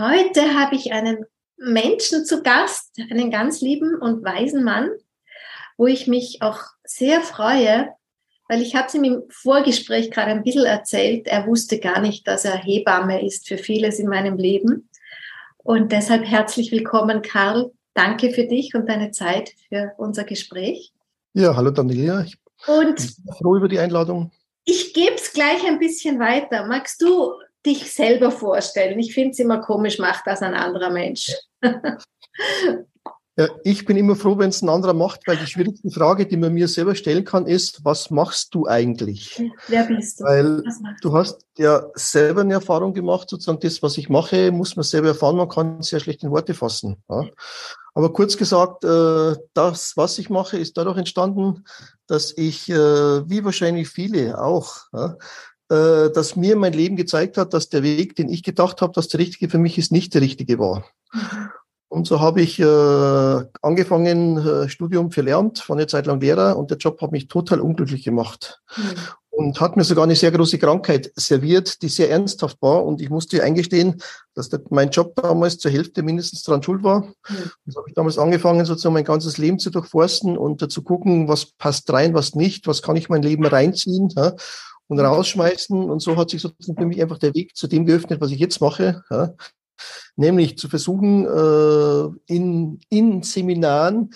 Heute habe ich einen Menschen zu Gast, einen ganz lieben und weisen Mann, wo ich mich auch sehr freue, weil ich habe es ihm im Vorgespräch gerade ein bisschen erzählt. Er wusste gar nicht, dass er Hebamme ist für vieles in meinem Leben. Und deshalb herzlich willkommen, Karl. Danke für dich und deine Zeit für unser Gespräch. Ja, hallo Daniela. Ich und bin froh über die Einladung. Ich gebe es gleich ein bisschen weiter. Magst du dich selber vorstellen? Ich finde es immer komisch, macht das ein anderer Mensch. Ja, ich bin immer froh, wenn es ein anderer macht, weil die schwierigste Frage, die man mir selber stellen kann, ist, was machst du eigentlich? Wer bist du? Weil du hast ja selber eine Erfahrung gemacht, sozusagen das, was ich mache, muss man selber erfahren, man kann sehr schlecht in Worte fassen. Ja. Aber kurz gesagt, äh, das, was ich mache, ist dadurch entstanden, dass ich, äh, wie wahrscheinlich viele auch, äh, dass mir mein Leben gezeigt hat, dass der Weg, den ich gedacht habe, dass der richtige für mich ist, nicht der richtige war. Und so habe ich äh, angefangen, äh, Studium für Lehramt, war eine Zeit lang Lehrer und der Job hat mich total unglücklich gemacht. Mhm. Und hat mir sogar eine sehr große Krankheit serviert, die sehr ernsthaft war. Und ich musste eingestehen, dass der, mein Job damals zur Hälfte mindestens daran schuld war. Mhm. Und so habe ich damals angefangen, sozusagen mein ganzes Leben zu durchforsten und zu gucken, was passt rein, was nicht, was kann ich mein Leben reinziehen. Ja? Und hm. rausschmeißen. Und so hat sich sozusagen für mich einfach der Weg zu dem geöffnet, was ich jetzt mache. Ja nämlich zu versuchen, äh, in, in Seminaren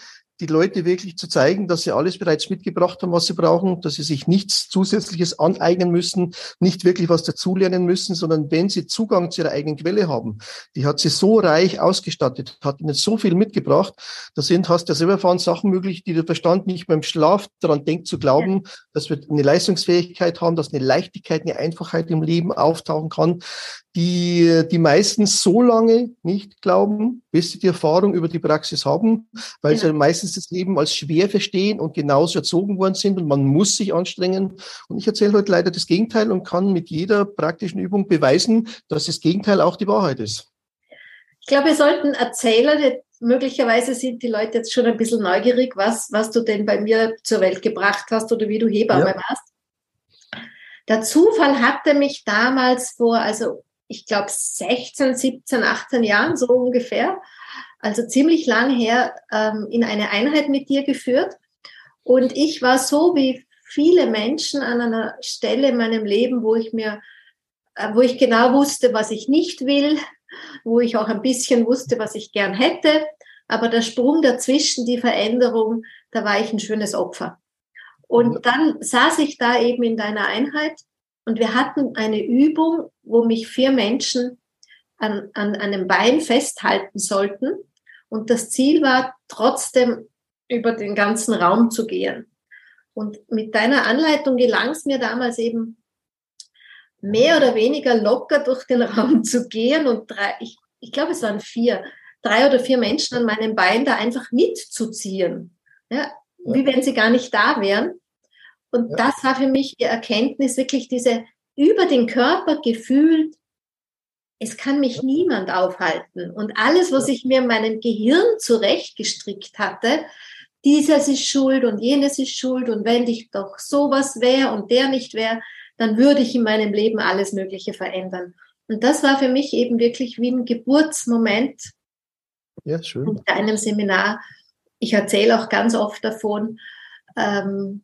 die Leute wirklich zu zeigen, dass sie alles bereits mitgebracht haben, was sie brauchen, dass sie sich nichts Zusätzliches aneignen müssen, nicht wirklich was dazulernen müssen, sondern wenn sie Zugang zu ihrer eigenen Quelle haben, die hat sie so reich ausgestattet, hat ihnen so viel mitgebracht, da sind, hast du ja selber erfahren, Sachen möglich, die der Verstand nicht beim Schlaf daran denkt zu glauben, dass wir eine Leistungsfähigkeit haben, dass eine Leichtigkeit, eine Einfachheit im Leben auftauchen kann, die, die meistens so lange nicht glauben, bis sie die Erfahrung über die Praxis haben, weil genau. sie meistens das Leben als schwer verstehen und genauso erzogen worden sind und man muss sich anstrengen. Und ich erzähle heute leider das Gegenteil und kann mit jeder praktischen Übung beweisen, dass das Gegenteil auch die Wahrheit ist. Ich glaube, wir sollten erzählen, möglicherweise sind die Leute jetzt schon ein bisschen neugierig, was, was du denn bei mir zur Welt gebracht hast oder wie du Hebamme ja. warst. Der Zufall hatte mich damals vor, also ich glaube, 16, 17, 18 Jahren so ungefähr, also ziemlich lang her, ähm, in eine Einheit mit dir geführt. Und ich war so wie viele Menschen an einer Stelle in meinem Leben, wo ich mir, äh, wo ich genau wusste, was ich nicht will, wo ich auch ein bisschen wusste, was ich gern hätte. Aber der Sprung dazwischen, die Veränderung, da war ich ein schönes Opfer. Und dann saß ich da eben in deiner Einheit und wir hatten eine Übung, wo mich vier Menschen an, an einem Bein festhalten sollten. Und das Ziel war, trotzdem über den ganzen Raum zu gehen. Und mit deiner Anleitung gelang es mir damals eben, mehr oder weniger locker durch den Raum zu gehen und drei, ich, ich glaube, es waren vier, drei oder vier Menschen an meinem Bein da einfach mitzuziehen. Ja, wie wenn sie gar nicht da wären. Und ja. das war für mich die Erkenntnis, wirklich diese über den Körper gefühlt, es kann mich niemand aufhalten. Und alles, was ich mir in meinem Gehirn zurechtgestrickt hatte, dieses ist schuld und jenes ist schuld und wenn ich doch sowas wäre und der nicht wäre, dann würde ich in meinem Leben alles Mögliche verändern. Und das war für mich eben wirklich wie ein Geburtsmoment ja, schön. in einem Seminar. Ich erzähle auch ganz oft davon, ähm,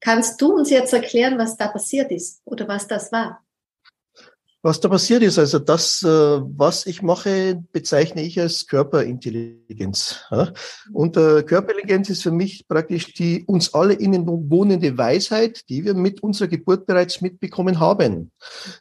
Kannst du uns jetzt erklären, was da passiert ist oder was das war? Was da passiert ist, also das, äh, was ich mache, bezeichne ich als Körperintelligenz. Und äh, Körperintelligenz ist für mich praktisch die uns alle innen wohnende Weisheit, die wir mit unserer Geburt bereits mitbekommen haben.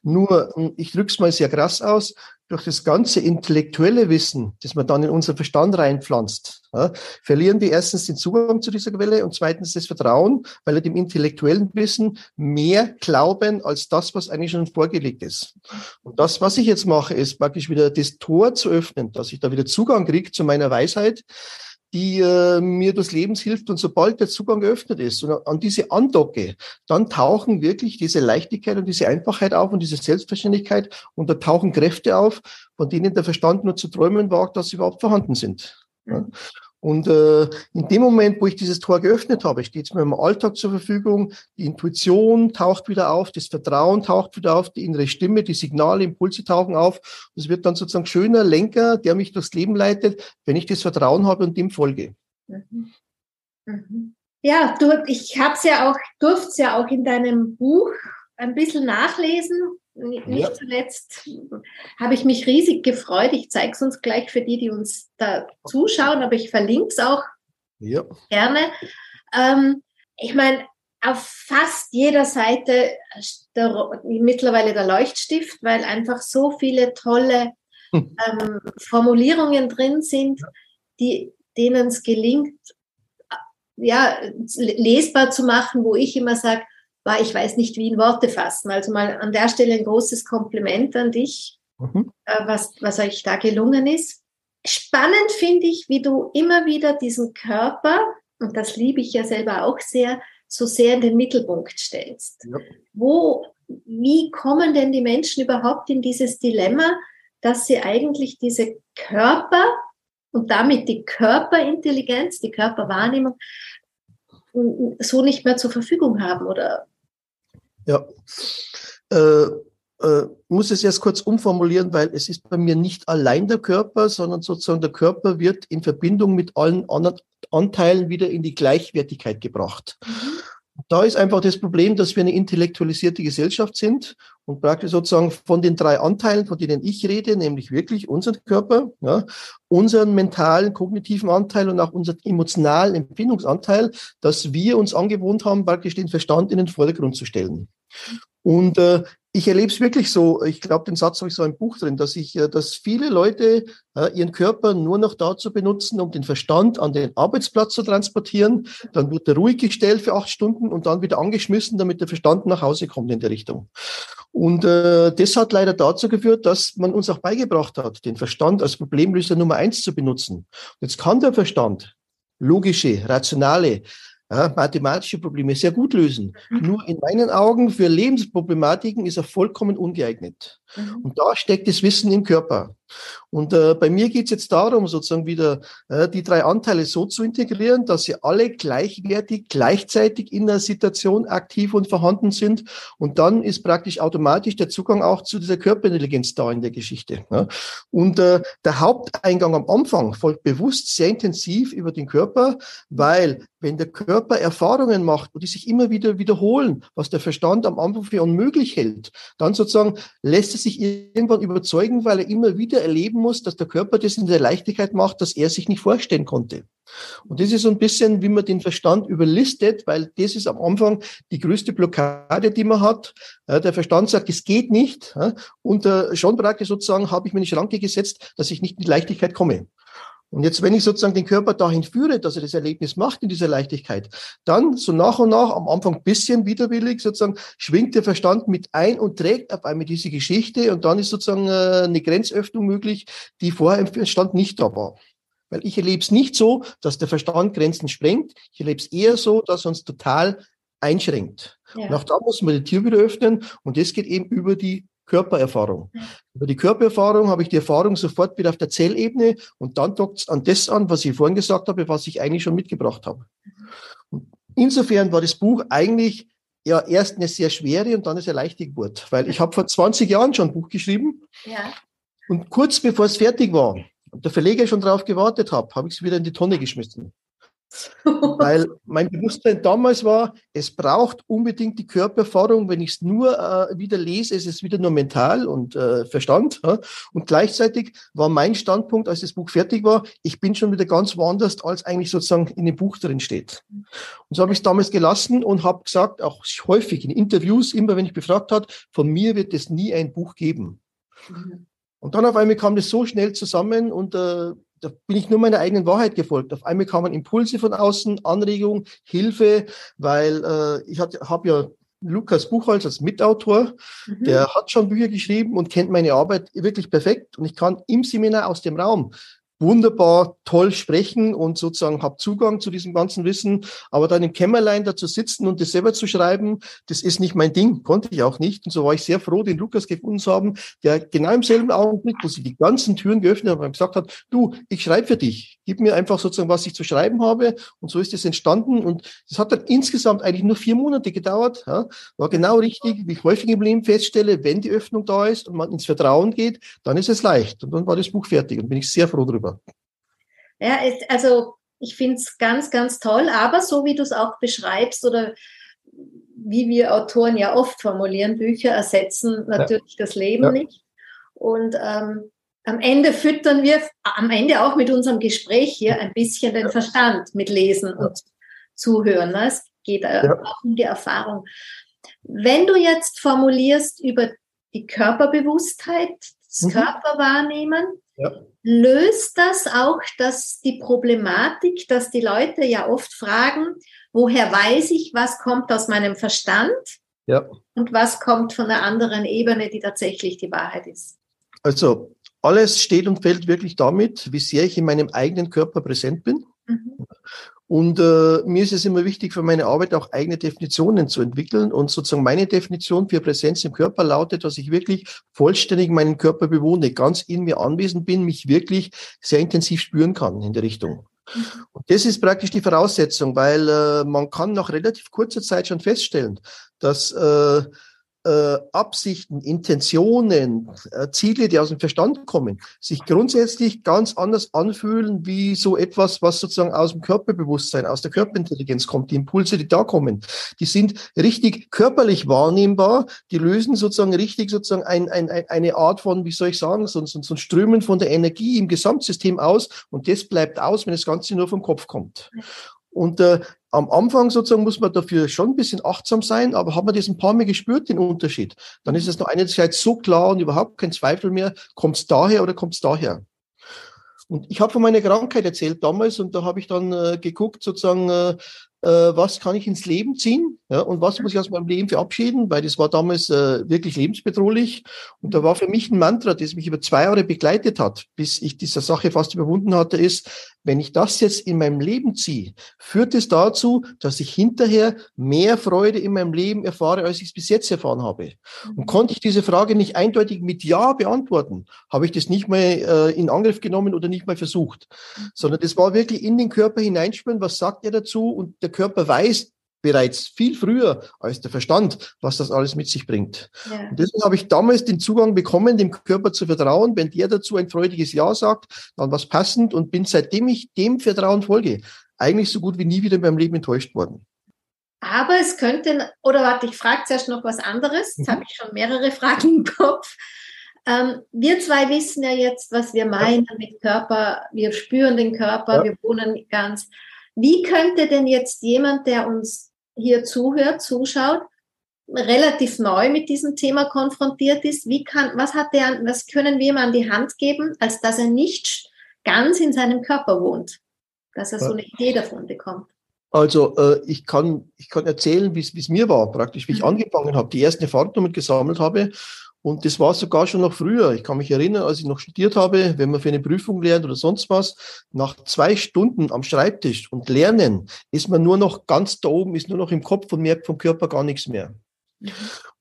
Nur, hm, ich drücke es mal sehr krass aus, durch das ganze intellektuelle Wissen, das man dann in unseren Verstand reinpflanzt, ja, verlieren wir erstens den Zugang zu dieser Quelle und zweitens das Vertrauen, weil wir dem intellektuellen Wissen mehr glauben als das, was eigentlich schon vorgelegt ist. Und das, was ich jetzt mache, ist praktisch wieder das Tor zu öffnen, dass ich da wieder Zugang kriege zu meiner Weisheit, die äh, mir des Lebens hilft. Und sobald der Zugang geöffnet ist und an diese andocke, dann tauchen wirklich diese Leichtigkeit und diese Einfachheit auf und diese Selbstverständlichkeit und da tauchen Kräfte auf, von denen der Verstand nur zu träumen wagt, dass sie überhaupt vorhanden sind. Ja. Und äh, in dem Moment, wo ich dieses Tor geöffnet habe, steht es mir im Alltag zur Verfügung, die Intuition taucht wieder auf, das Vertrauen taucht wieder auf, die innere Stimme, die Signale, Impulse tauchen auf. Es wird dann sozusagen schöner Lenker, der mich durchs Leben leitet, wenn ich das Vertrauen habe und dem folge. Mhm. Mhm. Ja, du, ich habe es ja auch, durfte es ja auch in deinem Buch ein bisschen nachlesen. Nicht ja. zuletzt habe ich mich riesig gefreut. Ich zeige es uns gleich für die, die uns da zuschauen, aber ich verlinke es auch ja. gerne. Ähm, ich meine, auf fast jeder Seite der, mittlerweile der Leuchtstift, weil einfach so viele tolle hm. ähm, Formulierungen drin sind, die, denen es gelingt, ja, lesbar zu machen, wo ich immer sage, war, ich weiß nicht, wie in Worte fassen. Also mal an der Stelle ein großes Kompliment an dich, mhm. äh, was, was euch da gelungen ist. Spannend finde ich, wie du immer wieder diesen Körper, und das liebe ich ja selber auch sehr, so sehr in den Mittelpunkt stellst. Ja. Wo, wie kommen denn die Menschen überhaupt in dieses Dilemma, dass sie eigentlich diese Körper und damit die Körperintelligenz, die Körperwahrnehmung so nicht mehr zur Verfügung haben oder ja. Äh, äh, muss es erst kurz umformulieren, weil es ist bei mir nicht allein der Körper, sondern sozusagen der Körper wird in Verbindung mit allen anderen Anteilen wieder in die Gleichwertigkeit gebracht. Mhm. Da ist einfach das Problem, dass wir eine intellektualisierte Gesellschaft sind und praktisch sozusagen von den drei Anteilen, von denen ich rede, nämlich wirklich unseren Körper, ja, unseren mentalen, kognitiven Anteil und auch unseren emotionalen Empfindungsanteil, dass wir uns angewohnt haben, praktisch den Verstand in den Vordergrund zu stellen. Und äh, ich erlebe es wirklich so, ich glaube, den Satz habe ich so im Buch drin, dass ich, äh, dass viele Leute äh, ihren Körper nur noch dazu benutzen, um den Verstand an den Arbeitsplatz zu transportieren. Dann wird er ruhig gestellt für acht Stunden und dann wieder angeschmissen, damit der Verstand nach Hause kommt in der Richtung. Und äh, das hat leider dazu geführt, dass man uns auch beigebracht hat, den Verstand als Problemlöser Nummer eins zu benutzen. Jetzt kann der Verstand logische, rationale, ja, mathematische Probleme sehr gut lösen. Mhm. Nur in meinen Augen für Lebensproblematiken ist er vollkommen ungeeignet. Mhm. Und da steckt das Wissen im Körper. Und äh, bei mir geht es jetzt darum, sozusagen wieder äh, die drei Anteile so zu integrieren, dass sie alle gleichwertig, gleichzeitig in der Situation aktiv und vorhanden sind. Und dann ist praktisch automatisch der Zugang auch zu dieser Körperintelligenz da in der Geschichte. Ja. Und äh, der Haupteingang am Anfang folgt bewusst sehr intensiv über den Körper, weil wenn der Körper Erfahrungen macht und die sich immer wieder wiederholen, was der Verstand am Anfang für unmöglich hält, dann sozusagen lässt er sich irgendwann überzeugen, weil er immer wieder erleben muss, dass der Körper das in der Leichtigkeit macht, dass er sich nicht vorstellen konnte. Und das ist so ein bisschen, wie man den Verstand überlistet, weil das ist am Anfang die größte Blockade, die man hat. Der Verstand sagt, es geht nicht. Und äh, schon praktisch sozusagen habe ich mir eine Schranke gesetzt, dass ich nicht die Leichtigkeit komme. Und jetzt, wenn ich sozusagen den Körper dahin führe, dass er das Erlebnis macht in dieser Leichtigkeit, dann so nach und nach, am Anfang bisschen widerwillig, sozusagen schwingt der Verstand mit ein und trägt auf einmal diese Geschichte und dann ist sozusagen äh, eine Grenzöffnung möglich, die vorher im Verstand nicht da war. Weil ich erlebe es nicht so, dass der Verstand Grenzen sprengt. Ich erlebe es eher so, dass er uns total einschränkt. Ja. Und auch da muss man die Tür wieder öffnen und das geht eben über die Körpererfahrung. Über die Körpererfahrung habe ich die Erfahrung sofort wieder auf der Zellebene und dann dockt es an das an, was ich vorhin gesagt habe, was ich eigentlich schon mitgebracht habe. Und insofern war das Buch eigentlich ja erst eine sehr schwere und dann eine sehr leichte Geburt, weil ich habe vor 20 Jahren schon ein Buch geschrieben ja. und kurz bevor es fertig war und der Verleger schon darauf gewartet hat, habe ich es wieder in die Tonne geschmissen. Weil mein Bewusstsein damals war, es braucht unbedingt die Körpererfahrung. Wenn ich es nur äh, wieder lese, ist es wieder nur mental und äh, Verstand. Ja? Und gleichzeitig war mein Standpunkt, als das Buch fertig war, ich bin schon wieder ganz woanders, als eigentlich sozusagen in dem Buch drin steht. Und so habe ich es damals gelassen und habe gesagt, auch häufig in Interviews, immer wenn ich befragt hat, von mir wird es nie ein Buch geben. Mhm. Und dann auf einmal kam das so schnell zusammen und äh, da bin ich nur meiner eigenen Wahrheit gefolgt. Auf einmal kamen Impulse von außen, Anregung, Hilfe, weil äh, ich habe ja Lukas Buchholz als Mitautor, mhm. der hat schon Bücher geschrieben und kennt meine Arbeit wirklich perfekt. Und ich kann im Seminar aus dem Raum wunderbar toll sprechen und sozusagen habe Zugang zu diesem ganzen Wissen. Aber dann im Kämmerlein da zu sitzen und das selber zu schreiben, das ist nicht mein Ding, konnte ich auch nicht. Und so war ich sehr froh, den Lukas gefunden zu haben, der genau im selben Augenblick, wo sie die ganzen Türen geöffnet hat und gesagt hat, du, ich schreibe für dich, gib mir einfach sozusagen, was ich zu schreiben habe. Und so ist es entstanden. Und es hat dann insgesamt eigentlich nur vier Monate gedauert. Ja. War genau richtig, wie ich häufig im Leben feststelle, wenn die Öffnung da ist und man ins Vertrauen geht, dann ist es leicht. Und dann war das Buch fertig und bin ich sehr froh drüber. Ja, also ich finde es ganz, ganz toll, aber so wie du es auch beschreibst oder wie wir Autoren ja oft formulieren, Bücher ersetzen natürlich ja. das Leben ja. nicht. Und ähm, am Ende füttern wir, am Ende auch mit unserem Gespräch hier ein bisschen den Verstand mit Lesen und Zuhören. Ne? Es geht auch um die Erfahrung. Wenn du jetzt formulierst über die Körperbewusstheit, das mhm. Körperwahrnehmen, ja. löst das auch dass die Problematik, dass die Leute ja oft fragen, woher weiß ich, was kommt aus meinem Verstand ja. und was kommt von einer anderen Ebene, die tatsächlich die Wahrheit ist? Also alles steht und fällt wirklich damit, wie sehr ich in meinem eigenen Körper präsent bin. Mhm. Und äh, mir ist es immer wichtig für meine Arbeit auch eigene Definitionen zu entwickeln. Und sozusagen meine Definition für Präsenz im Körper lautet, dass ich wirklich vollständig meinen Körper bewohne, ganz in mir anwesend bin, mich wirklich sehr intensiv spüren kann in der Richtung. Und das ist praktisch die Voraussetzung, weil äh, man kann nach relativ kurzer Zeit schon feststellen, dass äh, äh, Absichten, Intentionen, äh, Ziele, die aus dem Verstand kommen, sich grundsätzlich ganz anders anfühlen wie so etwas, was sozusagen aus dem Körperbewusstsein, aus der Körperintelligenz kommt. Die Impulse, die da kommen, die sind richtig körperlich wahrnehmbar, die lösen sozusagen richtig sozusagen ein, ein, eine Art von, wie soll ich sagen, so, so, so ein Strömen von der Energie im Gesamtsystem aus und das bleibt aus, wenn das Ganze nur vom Kopf kommt. Und äh, am Anfang sozusagen muss man dafür schon ein bisschen achtsam sein, aber hat man das ein paar Mal gespürt, den Unterschied, dann ist es noch einerseits so klar und überhaupt kein Zweifel mehr, kommt es daher oder kommt es daher. Und ich habe von meiner Krankheit erzählt damals und da habe ich dann äh, geguckt, sozusagen, äh, äh, was kann ich ins Leben ziehen ja, und was muss ich aus meinem Leben verabschieden, weil das war damals äh, wirklich lebensbedrohlich. Und da war für mich ein Mantra, das mich über zwei Jahre begleitet hat, bis ich dieser Sache fast überwunden hatte, ist, wenn ich das jetzt in meinem Leben ziehe, führt es dazu, dass ich hinterher mehr Freude in meinem Leben erfahre, als ich es bis jetzt erfahren habe. Und mhm. konnte ich diese Frage nicht eindeutig mit Ja beantworten, habe ich das nicht mehr äh, in Angriff genommen oder nicht mehr versucht, mhm. sondern das war wirklich in den Körper hineinspüren, was sagt er dazu und der Körper weiß bereits viel früher als der Verstand, was das alles mit sich bringt. Ja. Und deswegen habe ich damals den Zugang bekommen, dem Körper zu vertrauen. Wenn der dazu ein freudiges Ja sagt, dann was passend und bin seitdem ich dem Vertrauen folge, eigentlich so gut wie nie wieder in meinem Leben enttäuscht worden. Aber es könnte, oder warte, ich frage zuerst noch was anderes. Jetzt mhm. habe ich schon mehrere Fragen im Kopf. Ähm, wir zwei wissen ja jetzt, was wir meinen mit Körper. Wir spüren den Körper, ja. wir wohnen ganz. Wie könnte denn jetzt jemand, der uns hier zuhört, zuschaut, relativ neu mit diesem Thema konfrontiert ist, wie kann, was hat der, was können wir ihm an die Hand geben, als dass er nicht ganz in seinem Körper wohnt, dass er so eine Idee davon bekommt? Also äh, ich, kann, ich kann erzählen, wie es mir war, praktisch, wie ich mhm. angefangen habe, die ersten Erfahrungen gesammelt habe und das war sogar schon noch früher. Ich kann mich erinnern, als ich noch studiert habe, wenn man für eine Prüfung lernt oder sonst was, nach zwei Stunden am Schreibtisch und lernen, ist man nur noch ganz da oben, ist nur noch im Kopf und merkt vom Körper gar nichts mehr.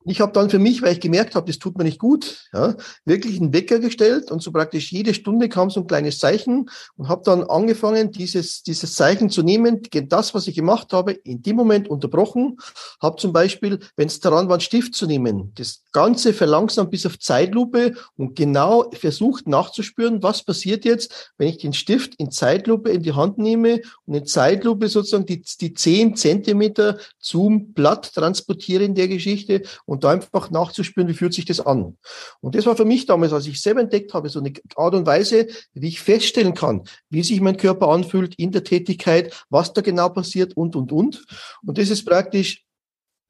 Ich habe dann für mich, weil ich gemerkt habe, das tut mir nicht gut, ja, wirklich einen Wecker gestellt und so praktisch jede Stunde kam so ein kleines Zeichen und habe dann angefangen, dieses, dieses Zeichen zu nehmen, das, was ich gemacht habe, in dem Moment unterbrochen, habe zum Beispiel, wenn es daran war, einen Stift zu nehmen, das Ganze verlangsamt bis auf Zeitlupe und genau versucht nachzuspüren, was passiert jetzt, wenn ich den Stift in Zeitlupe in die Hand nehme und in Zeitlupe sozusagen die, die zehn Zentimeter zum Blatt transportiere in der Geschichte und und da einfach nachzuspüren, wie fühlt sich das an. Und das war für mich damals, als ich selber entdeckt habe, so eine Art und Weise, wie ich feststellen kann, wie sich mein Körper anfühlt in der Tätigkeit, was da genau passiert und, und, und. Und das ist praktisch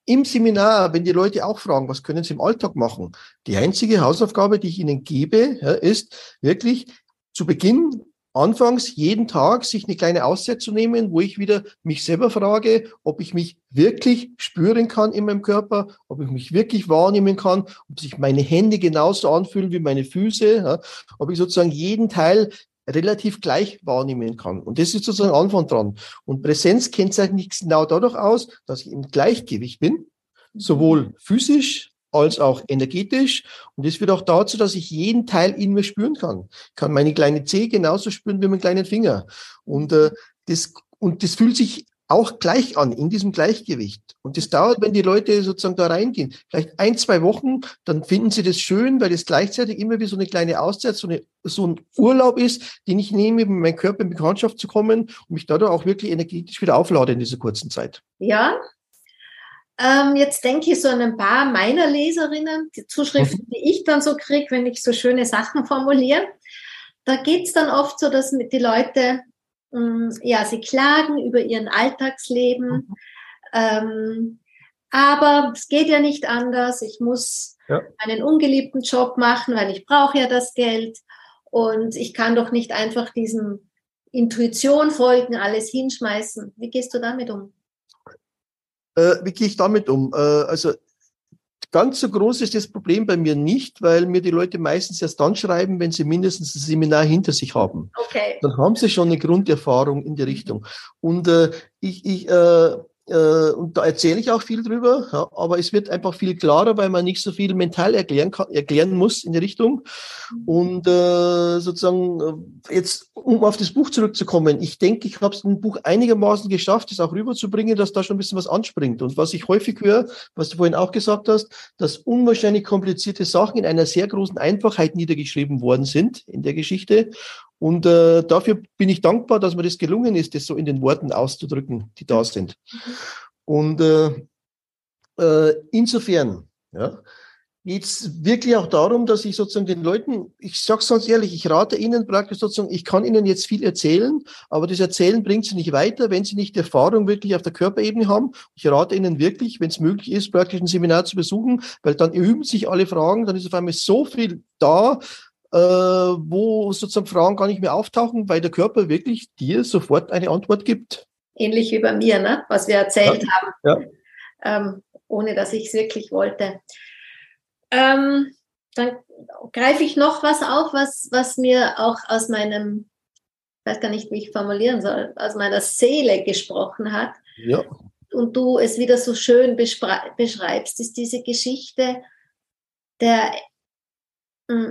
im Seminar, wenn die Leute auch fragen, was können sie im Alltag machen? Die einzige Hausaufgabe, die ich ihnen gebe, ja, ist wirklich zu Beginn anfangs jeden Tag sich eine kleine Auszeit zu nehmen, wo ich wieder mich selber frage, ob ich mich wirklich spüren kann in meinem Körper, ob ich mich wirklich wahrnehmen kann, ob sich meine Hände genauso anfühlen wie meine Füße, ja, ob ich sozusagen jeden Teil relativ gleich wahrnehmen kann. Und das ist sozusagen Anfang dran. Und Präsenz kennzeichnet sich genau dadurch aus, dass ich im Gleichgewicht bin, sowohl physisch als auch energetisch. Und das führt auch dazu, dass ich jeden Teil in mir spüren kann. Ich kann meine kleine Zehe genauso spüren wie meinen kleinen Finger. Und äh, das und das fühlt sich auch gleich an, in diesem Gleichgewicht. Und das dauert, wenn die Leute sozusagen da reingehen, vielleicht ein, zwei Wochen, dann finden sie das schön, weil das gleichzeitig immer wie so eine kleine Auszeit, so, eine, so ein Urlaub ist, den ich nehme, mit meinem Körper in Bekanntschaft zu kommen und mich dadurch auch wirklich energetisch wieder auflade in dieser kurzen Zeit. Ja. Ähm, jetzt denke ich so an ein paar meiner Leserinnen, die Zuschriften, mhm. die ich dann so kriege, wenn ich so schöne Sachen formuliere. Da geht es dann oft so, dass die Leute Mm, ja, sie klagen über ihren Alltagsleben. Mhm. Ähm, aber es geht ja nicht anders. Ich muss ja. einen ungeliebten Job machen, weil ich brauche ja das Geld. Und ich kann doch nicht einfach diesem Intuition folgen, alles hinschmeißen. Wie gehst du damit um? Äh, wie gehe ich damit um? Äh, also Ganz so groß ist das Problem bei mir nicht, weil mir die Leute meistens erst dann schreiben, wenn sie mindestens ein Seminar hinter sich haben. Okay. Dann haben sie schon eine Grunderfahrung in die Richtung. Und äh, ich, ich äh, und da erzähle ich auch viel drüber, ja, aber es wird einfach viel klarer, weil man nicht so viel mental erklären, kann, erklären muss in die Richtung. Und äh, sozusagen äh, jetzt, um auf das Buch zurückzukommen, ich denke, ich habe es im Buch einigermaßen geschafft, es auch rüberzubringen, dass da schon ein bisschen was anspringt. Und was ich häufig höre, was du vorhin auch gesagt hast, dass unwahrscheinlich komplizierte Sachen in einer sehr großen Einfachheit niedergeschrieben worden sind in der Geschichte. Und äh, dafür bin ich dankbar, dass mir das gelungen ist, das so in den Worten auszudrücken, die da sind. Und äh, äh, insofern, ja, geht wirklich auch darum, dass ich sozusagen den Leuten, ich sage es ganz ehrlich, ich rate ihnen praktisch sozusagen, ich kann ihnen jetzt viel erzählen, aber das Erzählen bringt sie nicht weiter, wenn sie nicht die Erfahrung wirklich auf der Körperebene haben. Ich rate ihnen wirklich, wenn es möglich ist, praktisch ein Seminar zu besuchen, weil dann üben sich alle Fragen, dann ist auf einmal so viel da, äh, wo sozusagen Fragen gar nicht mehr auftauchen, weil der Körper wirklich dir sofort eine Antwort gibt. Ähnlich wie bei mir, ne? was wir erzählt ja. haben, ja. Ähm, ohne dass ich es wirklich wollte. Ähm, dann greife ich noch was auf, was, was mir auch aus meinem, ich weiß gar nicht, wie ich formulieren soll, aus meiner Seele gesprochen hat. Ja. Und du es wieder so schön beschreibst, ist diese Geschichte der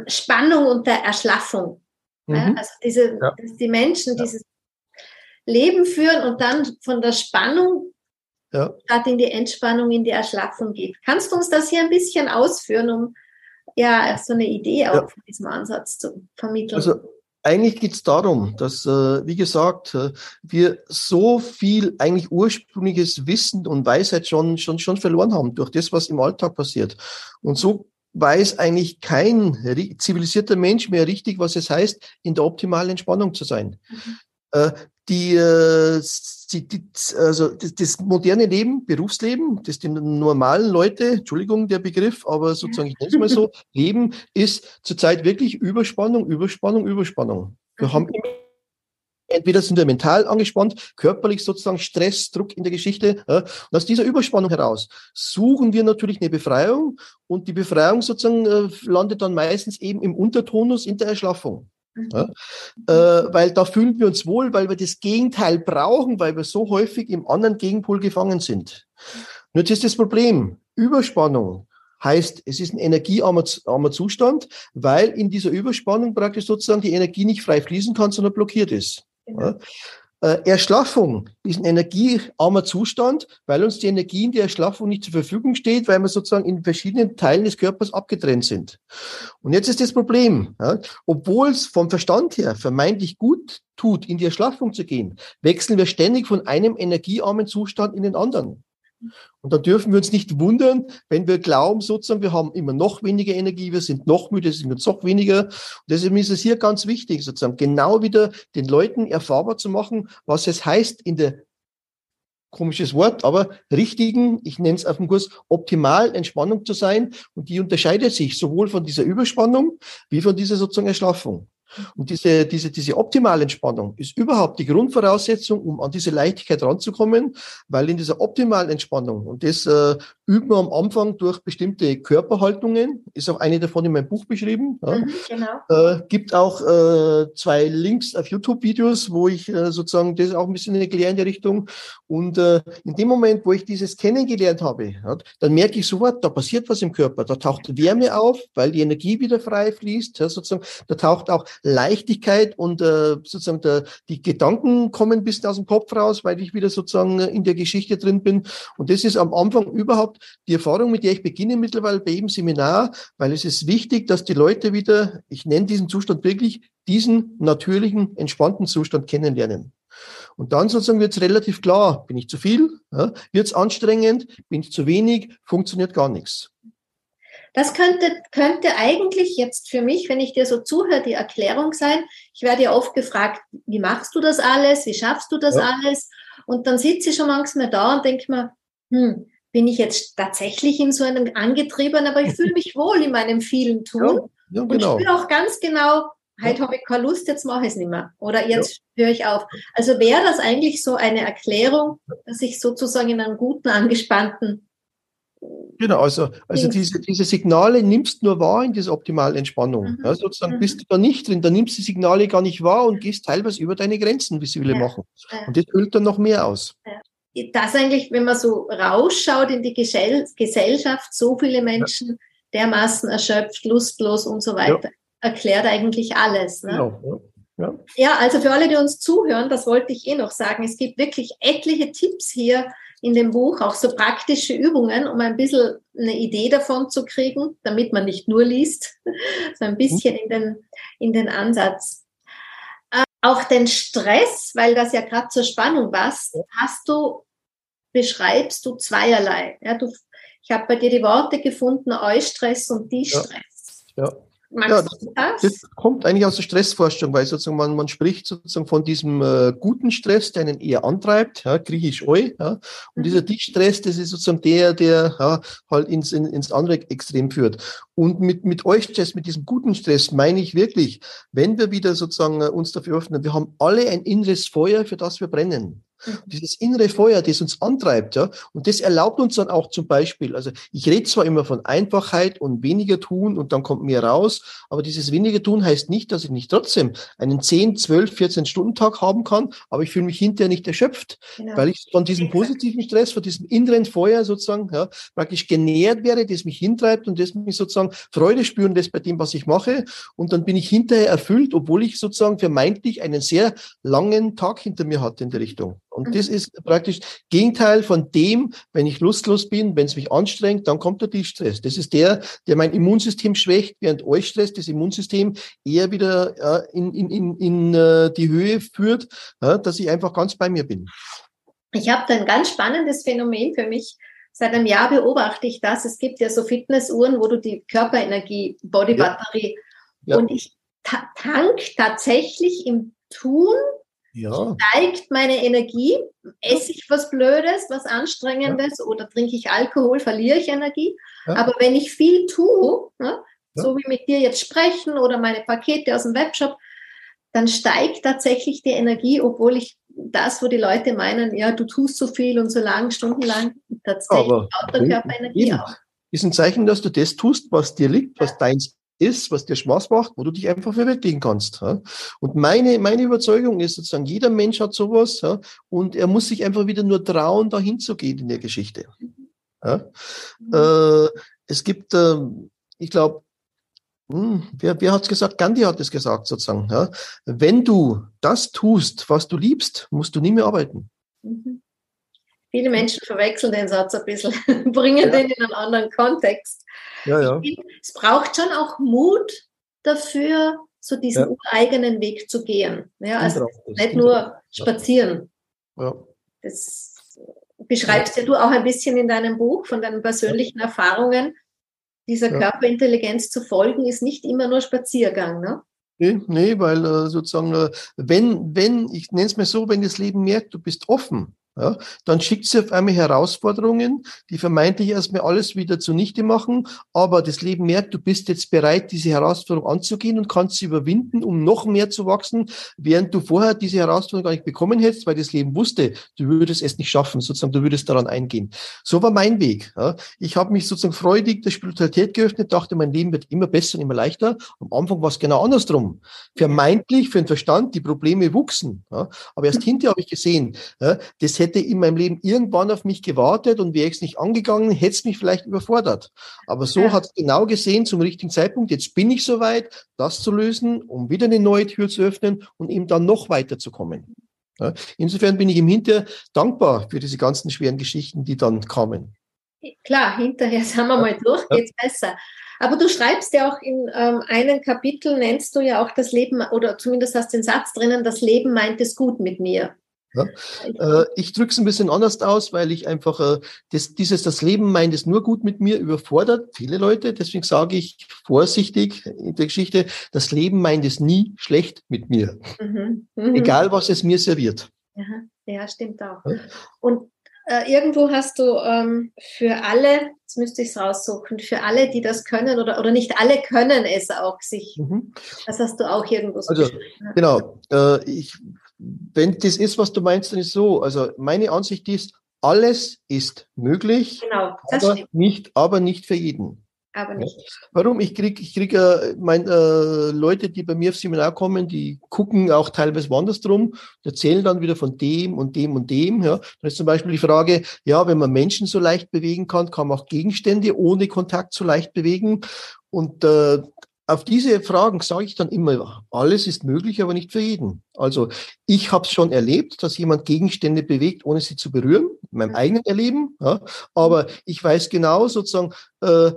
Spannung und der Erschlaffung. Mhm. Ja, also diese, ja. dass die Menschen ja. dieses Leben führen und dann von der Spannung ja. statt in die Entspannung, in die Erschlaffung geht. Kannst du uns das hier ein bisschen ausführen, um ja so eine Idee auch von diesem Ansatz zu vermitteln? Also eigentlich geht es darum, dass, äh, wie gesagt, äh, wir so viel eigentlich ursprüngliches Wissen und Weisheit schon, schon, schon verloren haben durch das, was im Alltag passiert. Und so weiß eigentlich kein zivilisierter Mensch mehr richtig, was es heißt, in der optimalen Entspannung zu sein. Mhm. Äh, die, äh, die, also das, das, moderne Leben, Berufsleben, das die normalen Leute, Entschuldigung der Begriff, aber sozusagen, ich nenne es mal so, Leben ist zurzeit wirklich Überspannung, Überspannung, Überspannung. Wir mhm. haben immer entweder sind wir mental angespannt, körperlich sozusagen Stress, Druck in der Geschichte. Ja. Und aus dieser Überspannung heraus suchen wir natürlich eine Befreiung und die Befreiung sozusagen äh, landet dann meistens eben im Untertonus in der Erschlaffung. Ja, äh, weil da fühlen wir uns wohl, weil wir das Gegenteil brauchen, weil wir so häufig im anderen Gegenpol gefangen sind. Nur jetzt ist das Problem. Überspannung heißt, es ist ein energiearmer Zustand, weil in dieser Überspannung praktisch sozusagen die Energie nicht frei fließen kann, sondern blockiert ist. Genau. Äh, Erschlaffung ist ein energiearmer Zustand, weil uns die Energie in der Erschlaffung nicht zur Verfügung steht, weil wir sozusagen in verschiedenen Teilen des Körpers abgetrennt sind. Und jetzt ist das Problem, ja, obwohl es vom Verstand her vermeintlich gut tut, in die Erschlaffung zu gehen, wechseln wir ständig von einem energiearmen Zustand in den anderen. Und da dürfen wir uns nicht wundern, wenn wir glauben, sozusagen, wir haben immer noch weniger Energie, wir sind noch müde, es sind uns noch weniger. Und deswegen ist es hier ganz wichtig, sozusagen genau wieder den Leuten erfahrbar zu machen, was es heißt, in der komisches Wort, aber richtigen, ich nenne es auf dem Kurs, optimal Entspannung zu sein. Und die unterscheidet sich sowohl von dieser Überspannung wie von dieser sozusagen Erschlaffung. Und diese, diese, diese optimale Entspannung ist überhaupt die Grundvoraussetzung, um an diese Leichtigkeit ranzukommen, weil in dieser optimalen Entspannung, und das äh, üben wir am Anfang durch bestimmte Körperhaltungen. Ist auch eine davon in meinem Buch beschrieben. Ja. Mhm, genau. Äh, gibt auch äh, zwei Links auf YouTube-Videos, wo ich äh, sozusagen das auch ein bisschen erkläre in die Richtung. Und äh, in dem Moment, wo ich dieses kennengelernt habe, ja, dann merke ich sofort, da passiert was im Körper. Da taucht Wärme auf, weil die Energie wieder frei fließt. Ja, sozusagen. Da taucht auch Leichtigkeit und äh, sozusagen der, die Gedanken kommen ein bisschen aus dem Kopf raus, weil ich wieder sozusagen in der Geschichte drin bin. Und das ist am Anfang überhaupt die Erfahrung, mit der ich beginne mittlerweile bei jedem Seminar, weil es ist wichtig, dass die Leute wieder, ich nenne diesen Zustand wirklich, diesen natürlichen, entspannten Zustand kennenlernen. Und dann sozusagen wird es relativ klar, bin ich zu viel, ja, wird es anstrengend, bin ich zu wenig, funktioniert gar nichts. Das könnte, könnte eigentlich jetzt für mich, wenn ich dir so zuhöre, die Erklärung sein. Ich werde ja oft gefragt, wie machst du das alles? Wie schaffst du das ja. alles? Und dann sitze ich schon manchmal da und denke mir, hm, bin ich jetzt tatsächlich in so einem angetriebenen, aber ich fühle mich wohl in meinem vielen Tun. Ja, ja, genau. Und ich spüre auch ganz genau, heute habe ich keine Lust, jetzt mache ich es nicht mehr. Oder jetzt ja. höre ich auf. Also wäre das eigentlich so eine Erklärung, dass ich sozusagen in einem guten, angespannten Genau, also, also diese, diese Signale nimmst nur wahr in dieser optimalen Entspannung. Mhm. Ja, sozusagen mhm. bist du da nicht drin, da nimmst du die Signale gar nicht wahr und gehst teilweise über deine Grenzen, wie sie will ja. machen. Und das hüllt dann noch mehr aus. Ja das eigentlich, wenn man so rausschaut in die Gesellschaft, so viele Menschen dermaßen erschöpft, lustlos und so weiter, ja. erklärt eigentlich alles. Ne? Genau. Ja. ja, also für alle, die uns zuhören, das wollte ich eh noch sagen, es gibt wirklich etliche Tipps hier in dem Buch, auch so praktische Übungen, um ein bisschen eine Idee davon zu kriegen, damit man nicht nur liest, so ein bisschen in den, in den Ansatz. Äh, auch den Stress, weil das ja gerade zur Spannung passt, hast du beschreibst du zweierlei. Ja, du, ich habe bei dir die Worte gefunden, Eustress und Distress. Ja. ja. Ja, das, das? kommt eigentlich aus der Stressforschung, weil sozusagen man, man spricht sozusagen von diesem äh, guten Stress, der einen eher antreibt, ja, griechisch eu, ja, und mhm. dieser Distress, das ist sozusagen der, der ja, halt ins, in, ins andere Extrem führt. Und mit, mit Eustress, mit diesem guten Stress meine ich wirklich, wenn wir wieder sozusagen äh, uns dafür öffnen, wir haben alle ein inneres Feuer, für das wir brennen. Mhm. Dieses innere Feuer, das uns antreibt, ja, und das erlaubt uns dann auch zum Beispiel, also ich rede zwar immer von Einfachheit und weniger tun und dann kommt mehr raus, aber dieses weniger tun heißt nicht, dass ich nicht trotzdem einen 10, 12, 14 Stunden Tag haben kann, aber ich fühle mich hinterher nicht erschöpft, genau. weil ich von diesem positiven Stress, von diesem inneren Feuer sozusagen, ja, praktisch genährt werde, das mich hintreibt und das mich sozusagen Freude spüren lässt bei dem, was ich mache und dann bin ich hinterher erfüllt, obwohl ich sozusagen vermeintlich einen sehr langen Tag hinter mir hatte in der Richtung. Und das ist praktisch Gegenteil von dem, wenn ich lustlos bin, wenn es mich anstrengt, dann kommt der Distress. Das ist der, der mein Immunsystem schwächt, während euch Stress das Immunsystem eher wieder äh, in, in, in, in äh, die Höhe führt, äh, dass ich einfach ganz bei mir bin. Ich habe da ein ganz spannendes Phänomen für mich. Seit einem Jahr beobachte ich das. Es gibt ja so Fitnessuhren, wo du die Körperenergie, Bodybatterie ja. ja. und ich ta tank tatsächlich im Tun ja. steigt meine Energie, esse ich was Blödes, was Anstrengendes ja. oder trinke ich Alkohol, verliere ich Energie. Ja. Aber wenn ich viel tue, ne, so wie mit dir jetzt sprechen oder meine Pakete aus dem Webshop, dann steigt tatsächlich die Energie, obwohl ich das, wo die Leute meinen, ja, du tust so viel und so lang, stundenlang, tatsächlich baut der Körper Energie auf. Ist ein Zeichen, dass du das tust, was dir liegt, was deins ist, was dir Spaß macht, wo du dich einfach verwirklichen kannst. Ja? Und meine, meine Überzeugung ist sozusagen, jeder Mensch hat sowas ja? und er muss sich einfach wieder nur trauen, dahin zu gehen in der Geschichte. Ja? Mhm. Äh, es gibt, äh, ich glaube, hm, wer, wer hat es gesagt? Gandhi hat es gesagt sozusagen. Wenn du das tust, was du liebst, musst du nie mehr arbeiten. Mhm. Viele Menschen verwechseln den Satz ein bisschen, bringen den in einen anderen Kontext. Ja, ja. es braucht schon auch Mut dafür, so diesen ja. ureigenen Weg zu gehen. Ja, also nicht nur spazieren. Ja. Das beschreibst ja du auch ein bisschen in deinem Buch von deinen persönlichen Erfahrungen. Dieser Körperintelligenz zu folgen, ist nicht immer nur Spaziergang, ne? Nee, nee weil äh, sozusagen, äh, wenn, wenn, ich nenne es mir so, wenn das Leben merkt, du bist offen ja, dann schickt sie auf einmal Herausforderungen, die vermeintlich erstmal alles wieder zunichte machen, aber das Leben merkt, du bist jetzt bereit, diese Herausforderung anzugehen und kannst sie überwinden, um noch mehr zu wachsen, während du vorher diese Herausforderung gar nicht bekommen hättest, weil das Leben wusste, du würdest es nicht schaffen, sozusagen, du würdest daran eingehen. So war mein Weg. Ja. Ich habe mich sozusagen freudig der Spiritualität geöffnet, dachte, mein Leben wird immer besser und immer leichter. Am Anfang war es genau andersrum. Vermeintlich für den Verstand, die Probleme wuchsen. Ja. Aber erst hinterher habe ich gesehen, das hätte in meinem Leben irgendwann auf mich gewartet und wäre ich es nicht angegangen, hätte es mich vielleicht überfordert. Aber so ja. hat es genau gesehen zum richtigen Zeitpunkt. Jetzt bin ich soweit, das zu lösen, um wieder eine neue Tür zu öffnen und eben dann noch weiterzukommen. Ja, insofern bin ich im Hinterher dankbar für diese ganzen schweren Geschichten, die dann kamen. Klar, hinterher sind wir mal durch, geht's besser. Aber du schreibst ja auch in ähm, einem Kapitel, nennst du ja auch das Leben, oder zumindest hast du den Satz drinnen, das Leben meint es gut mit mir. Ja. Äh, ich drücke es ein bisschen anders aus, weil ich einfach äh, das, dieses das Leben meint es nur gut mit mir überfordert viele Leute. Deswegen sage ich vorsichtig in der Geschichte, das Leben meint es nie schlecht mit mir. Mhm. Mhm. Egal, was es mir serviert. Ja, ja stimmt auch. Ja. Und äh, irgendwo hast du ähm, für alle, jetzt müsste ich es raussuchen, für alle, die das können oder, oder nicht alle können es auch sich. Mhm. Das hast du auch irgendwo so Also, genau. Äh, ich, wenn das ist, was du meinst, dann ist so. Also, meine Ansicht ist, alles ist möglich, genau, aber, nicht, aber nicht für jeden aber nicht. Warum? Ich kriege ich krieg, äh, mein, äh, Leute, die bei mir aufs Seminar kommen, die gucken auch teilweise woanders drum, erzählen dann wieder von dem und dem und dem. Ja. Dann ist zum Beispiel die Frage, ja, wenn man Menschen so leicht bewegen kann, kann man auch Gegenstände ohne Kontakt so leicht bewegen. Und äh, auf diese Fragen sage ich dann immer, alles ist möglich, aber nicht für jeden. Also ich habe es schon erlebt, dass jemand Gegenstände bewegt, ohne sie zu berühren, in meinem eigenen Erleben. Ja. Aber ich weiß genau sozusagen, äh,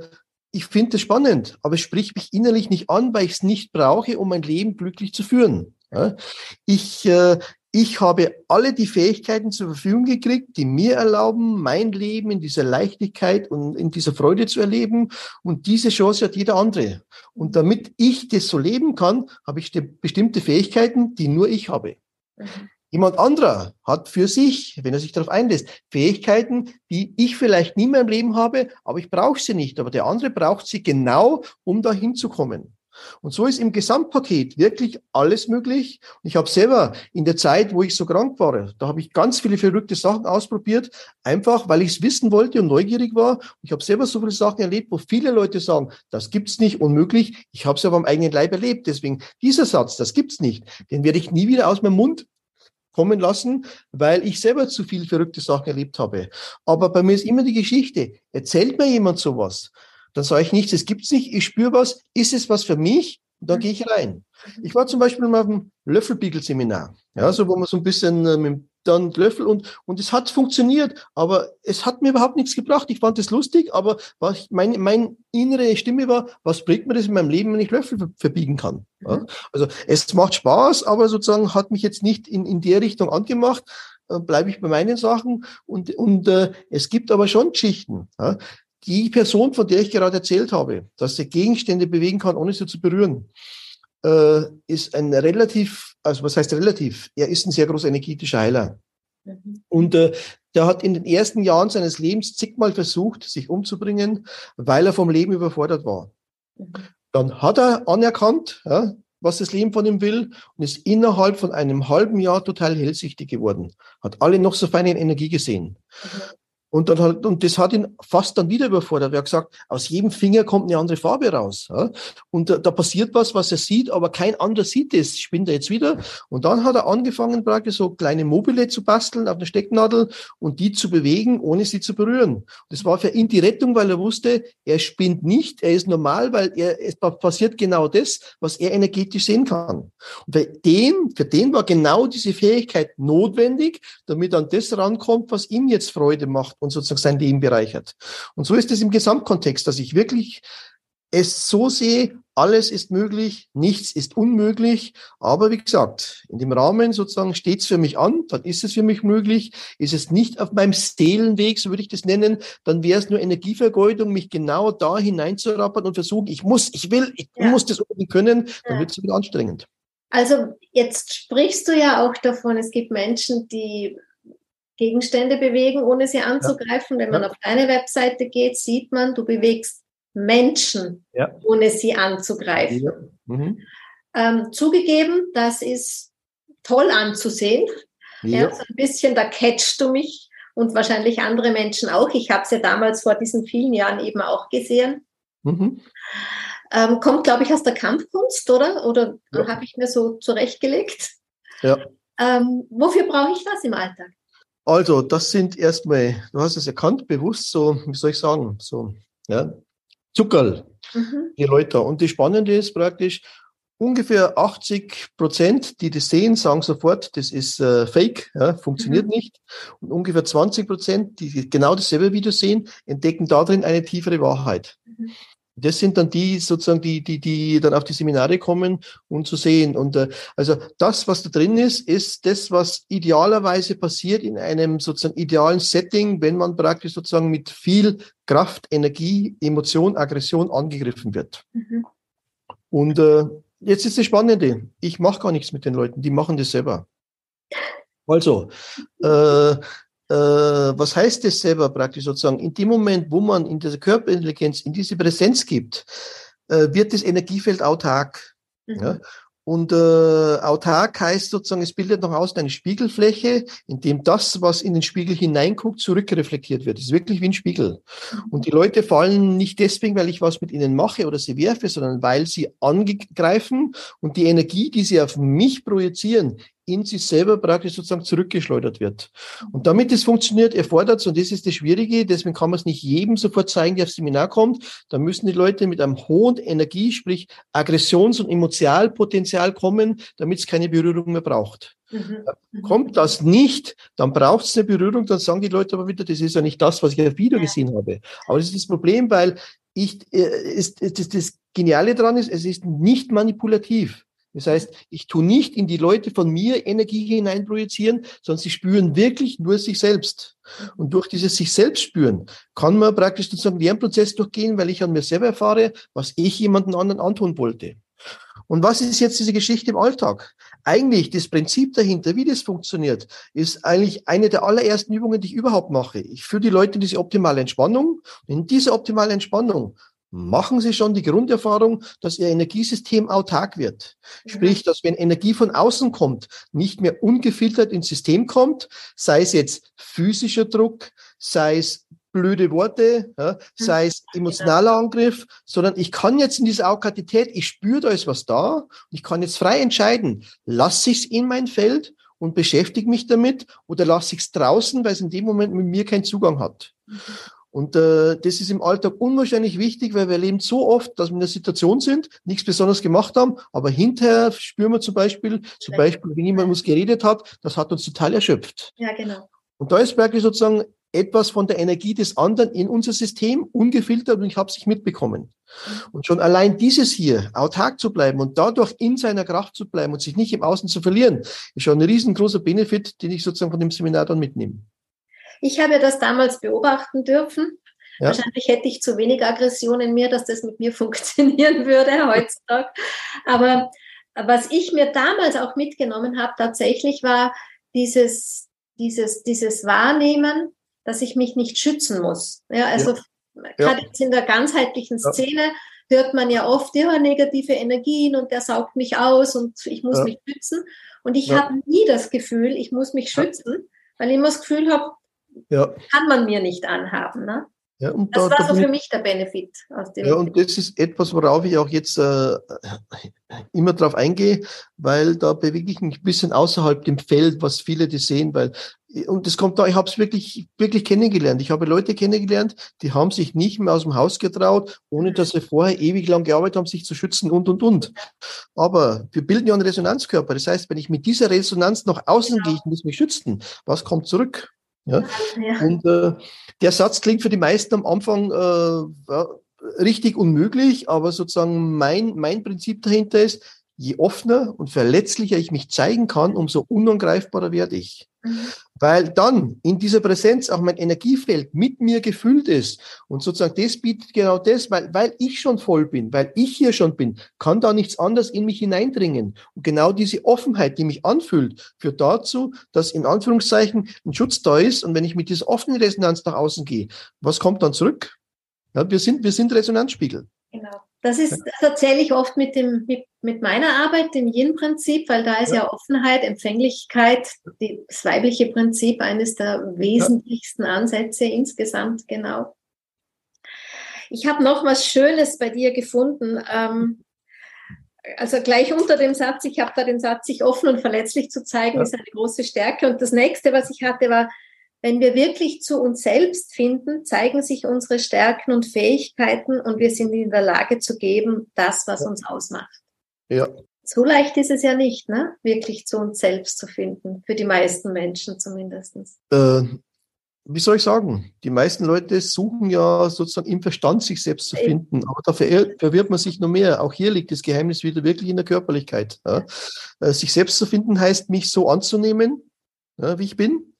ich finde es spannend, aber es spricht mich innerlich nicht an, weil ich es nicht brauche, um mein Leben glücklich zu führen. Ich, äh, ich habe alle die Fähigkeiten zur Verfügung gekriegt, die mir erlauben, mein Leben in dieser Leichtigkeit und in dieser Freude zu erleben. Und diese Chance hat jeder andere. Und damit ich das so leben kann, habe ich bestimmte Fähigkeiten, die nur ich habe. Jemand anderer hat für sich, wenn er sich darauf einlässt, Fähigkeiten, die ich vielleicht nie mehr im Leben habe, aber ich brauche sie nicht. Aber der andere braucht sie genau, um da hinzukommen. Und so ist im Gesamtpaket wirklich alles möglich. Und ich habe selber in der Zeit, wo ich so krank war, da habe ich ganz viele verrückte Sachen ausprobiert, einfach weil ich es wissen wollte und neugierig war. Ich habe selber so viele Sachen erlebt, wo viele Leute sagen, das gibt's nicht, unmöglich. Ich habe es aber am eigenen Leib erlebt. Deswegen dieser Satz, das gibt's nicht, den werde ich nie wieder aus meinem Mund kommen lassen, weil ich selber zu viel verrückte Sachen erlebt habe. Aber bei mir ist immer die Geschichte, erzählt mir jemand sowas, dann sage ich nichts, es gibt's nicht, ich spüre was, ist es was für mich? Dann gehe ich rein. Ich war zum Beispiel mal auf dem Löffelbiegel-Seminar, ja, so wo man so ein bisschen äh, mit dann Löffel und, und es hat funktioniert, aber es hat mir überhaupt nichts gebracht. Ich fand es lustig, aber was mein, mein innere Stimme war, was bringt mir das in meinem Leben, wenn ich Löffel verbiegen kann? Ja? Mhm. Also es macht Spaß, aber sozusagen hat mich jetzt nicht in, in der Richtung angemacht, äh, bleibe ich bei meinen Sachen und, und äh, es gibt aber schon Geschichten. Ja? Die Person, von der ich gerade erzählt habe, dass sie Gegenstände bewegen kann, ohne sie zu berühren, äh, ist ein relativ, also was heißt relativ? Er ist ein sehr großer energetischer Heiler. Mhm. Und äh, der hat in den ersten Jahren seines Lebens zigmal versucht, sich umzubringen, weil er vom Leben überfordert war. Mhm. Dann hat er anerkannt, ja, was das Leben von ihm will und ist innerhalb von einem halben Jahr total hellsichtig geworden. Hat alle noch so feine Energie gesehen. Mhm. Und dann hat, und das hat ihn fast dann wieder überfordert. Er hat gesagt, aus jedem Finger kommt eine andere Farbe raus. Ja? Und da, da, passiert was, was er sieht, aber kein anderer sieht es. Spinnt er jetzt wieder? Und dann hat er angefangen, praktisch so kleine Mobile zu basteln auf der Stecknadel und die zu bewegen, ohne sie zu berühren. Das war für ihn die Rettung, weil er wusste, er spinnt nicht, er ist normal, weil er, es passiert genau das, was er energetisch sehen kann. Und für den, für den war genau diese Fähigkeit notwendig, damit an das rankommt, was ihm jetzt Freude macht und sozusagen sein Leben bereichert. Und so ist es im Gesamtkontext, dass ich wirklich es so sehe, alles ist möglich, nichts ist unmöglich. Aber wie gesagt, in dem Rahmen sozusagen steht es für mich an, dann ist es für mich möglich. Ist es nicht auf meinem Seelenweg, so würde ich das nennen, dann wäre es nur Energievergeudung, mich genau da hineinzurappern und versuchen, ich muss, ich will, ich ja. muss das unbedingt können, dann ja. wird es wieder anstrengend. Also jetzt sprichst du ja auch davon, es gibt Menschen, die Gegenstände bewegen, ohne sie anzugreifen. Ja. Wenn man ja. auf deine Webseite geht, sieht man, du bewegst Menschen, ja. ohne sie anzugreifen. Mhm. Ähm, zugegeben, das ist toll anzusehen. Ja. so ein bisschen, da catchst du mich und wahrscheinlich andere Menschen auch. Ich habe es ja damals vor diesen vielen Jahren eben auch gesehen. Mhm. Ähm, kommt, glaube ich, aus der Kampfkunst, oder? Oder habe ich mir so zurechtgelegt? Ja. Ähm, wofür brauche ich das im Alltag? Also, das sind erstmal, du hast es erkannt, bewusst so, wie soll ich sagen, so, ja, Zuckerl, mhm. die Leute. Und das Spannende ist praktisch, ungefähr 80 Prozent, die das sehen, sagen sofort, das ist äh, Fake, ja, funktioniert mhm. nicht. Und ungefähr 20 Prozent, die genau dasselbe Video sehen, entdecken darin eine tiefere Wahrheit. Mhm. Das sind dann die sozusagen, die, die, die dann auf die Seminare kommen und zu sehen. Und äh, also das, was da drin ist, ist das, was idealerweise passiert in einem sozusagen idealen Setting, wenn man praktisch sozusagen mit viel Kraft, Energie, Emotion, Aggression angegriffen wird. Mhm. Und äh, jetzt ist das Spannende. Ich mache gar nichts mit den Leuten, die machen das selber. Also, äh, äh, was heißt das selber praktisch sozusagen? In dem Moment, wo man in dieser Körperintelligenz, in diese Präsenz gibt, äh, wird das Energiefeld autark. Mhm. Ja? Und äh, autark heißt sozusagen, es bildet nach außen eine Spiegelfläche, in dem das, was in den Spiegel hineinguckt, zurückreflektiert wird. Es ist wirklich wie ein Spiegel. Mhm. Und die Leute fallen nicht deswegen, weil ich was mit ihnen mache oder sie werfe, sondern weil sie angreifen und die Energie, die sie auf mich projizieren, in sich selber praktisch sozusagen zurückgeschleudert wird. Und damit es funktioniert, erfordert es, und das ist das Schwierige, deswegen kann man es nicht jedem sofort zeigen, der aufs Seminar kommt, da müssen die Leute mit einem hohen Energie, sprich Aggressions- und Emotionalpotenzial kommen, damit es keine Berührung mehr braucht. Mhm. mhm. Kommt das nicht, dann braucht es eine Berührung, dann sagen die Leute aber wieder, das ist ja nicht das, was ich auf Video gesehen habe. Aber das ist das Problem, weil ich, äh, ist, das, das Geniale daran ist, es ist nicht manipulativ. Das heißt, ich tue nicht in die Leute von mir Energie hineinprojizieren, sondern sie spüren wirklich nur sich selbst. Und durch dieses sich selbst spüren kann man praktisch sozusagen einen Lernprozess durchgehen, weil ich an mir selber erfahre, was ich jemanden anderen antun wollte. Und was ist jetzt diese Geschichte im Alltag? Eigentlich das Prinzip dahinter, wie das funktioniert, ist eigentlich eine der allerersten Übungen, die ich überhaupt mache. Ich führe die Leute in diese optimale Entspannung. In diese optimale Entspannung machen Sie schon die Grunderfahrung, dass Ihr Energiesystem autark wird. Sprich, dass wenn Energie von außen kommt, nicht mehr ungefiltert ins System kommt, sei es jetzt physischer Druck, sei es blöde Worte, ja, hm. sei es emotionaler Angriff, sondern ich kann jetzt in dieser Aukatität, ich spüre, da ist was da, und ich kann jetzt frei entscheiden, lasse ich es in mein Feld und beschäftige mich damit oder lasse ich es draußen, weil es in dem Moment mit mir keinen Zugang hat. Mhm. Und äh, das ist im Alltag unwahrscheinlich wichtig, weil wir erleben so oft, dass wir in der Situation sind, nichts besonders gemacht haben, aber hinterher spüren wir zum Beispiel, zum Beispiel, wenn jemand uns geredet hat, das hat uns total erschöpft. Ja, genau. Und da ist wirklich sozusagen etwas von der Energie des anderen in unser System ungefiltert und ich habe es nicht mitbekommen. Mhm. Und schon allein dieses hier, autark zu bleiben und dadurch in seiner Kraft zu bleiben und sich nicht im Außen zu verlieren, ist schon ein riesengroßer Benefit, den ich sozusagen von dem Seminar dann mitnehme. Ich habe das damals beobachten dürfen. Ja. Wahrscheinlich hätte ich zu wenig Aggression in mir, dass das mit mir funktionieren würde heutzutage. Aber was ich mir damals auch mitgenommen habe, tatsächlich war dieses, dieses, dieses Wahrnehmen, dass ich mich nicht schützen muss. Ja, also ja. gerade jetzt in der ganzheitlichen Szene hört man ja oft, ja, negative Energien und der saugt mich aus und ich muss mich schützen. Und ich habe nie das Gefühl, ich muss mich schützen, weil ich immer das Gefühl habe, ja. kann man mir nicht anhaben. Ne? Ja, und das da, war so für mich der Benefit aus dem. Ja, und das ist etwas, worauf ich auch jetzt äh, immer drauf eingehe, weil da bewege ich mich ein bisschen außerhalb dem Feld, was viele die sehen, weil und das kommt da, ich habe es wirklich, wirklich kennengelernt. Ich habe Leute kennengelernt, die haben sich nicht mehr aus dem Haus getraut, ohne dass sie vorher ewig lang gearbeitet haben, sich zu schützen und, und, und. Aber wir bilden ja einen Resonanzkörper. Das heißt, wenn ich mit dieser Resonanz nach außen gehe, ich muss mich schützen, was kommt zurück? Ja? ja. Und äh, der Satz klingt für die meisten am Anfang äh, ja, richtig unmöglich, aber sozusagen mein, mein Prinzip dahinter ist, je offener und verletzlicher ich mich zeigen kann, umso unangreifbarer werde ich. Mhm. Weil dann in dieser Präsenz auch mein Energiefeld mit mir gefüllt ist. Und sozusagen das bietet genau das, weil, weil ich schon voll bin, weil ich hier schon bin, kann da nichts anderes in mich hineindringen. Und genau diese Offenheit, die mich anfühlt, führt dazu, dass in Anführungszeichen ein Schutz da ist. Und wenn ich mit dieser offenen Resonanz nach außen gehe, was kommt dann zurück? Ja, wir sind, wir sind Resonanzspiegel. Genau. Das ist, das erzähle ich oft mit dem, mit, mit meiner Arbeit, dem Yin-Prinzip, weil da ist ja. ja, Offenheit, Empfänglichkeit, die, das weibliche Prinzip eines der wesentlichsten Ansätze insgesamt, genau. Ich habe noch was Schönes bei dir gefunden. Ähm, also gleich unter dem Satz, ich habe da den Satz, sich offen und verletzlich zu zeigen, ja. ist eine große Stärke. Und das nächste, was ich hatte, war, wenn wir wirklich zu uns selbst finden, zeigen sich unsere Stärken und Fähigkeiten und wir sind in der Lage zu geben, das, was uns ausmacht. Ja. So leicht ist es ja nicht, ne? wirklich zu uns selbst zu finden, für die meisten Menschen zumindest. Äh, wie soll ich sagen? Die meisten Leute suchen ja sozusagen im Verstand, sich selbst zu finden, aber da verwirrt man sich noch mehr. Auch hier liegt das Geheimnis wieder wirklich in der Körperlichkeit. Ja? Äh, sich selbst zu finden heißt, mich so anzunehmen, ja, wie ich bin,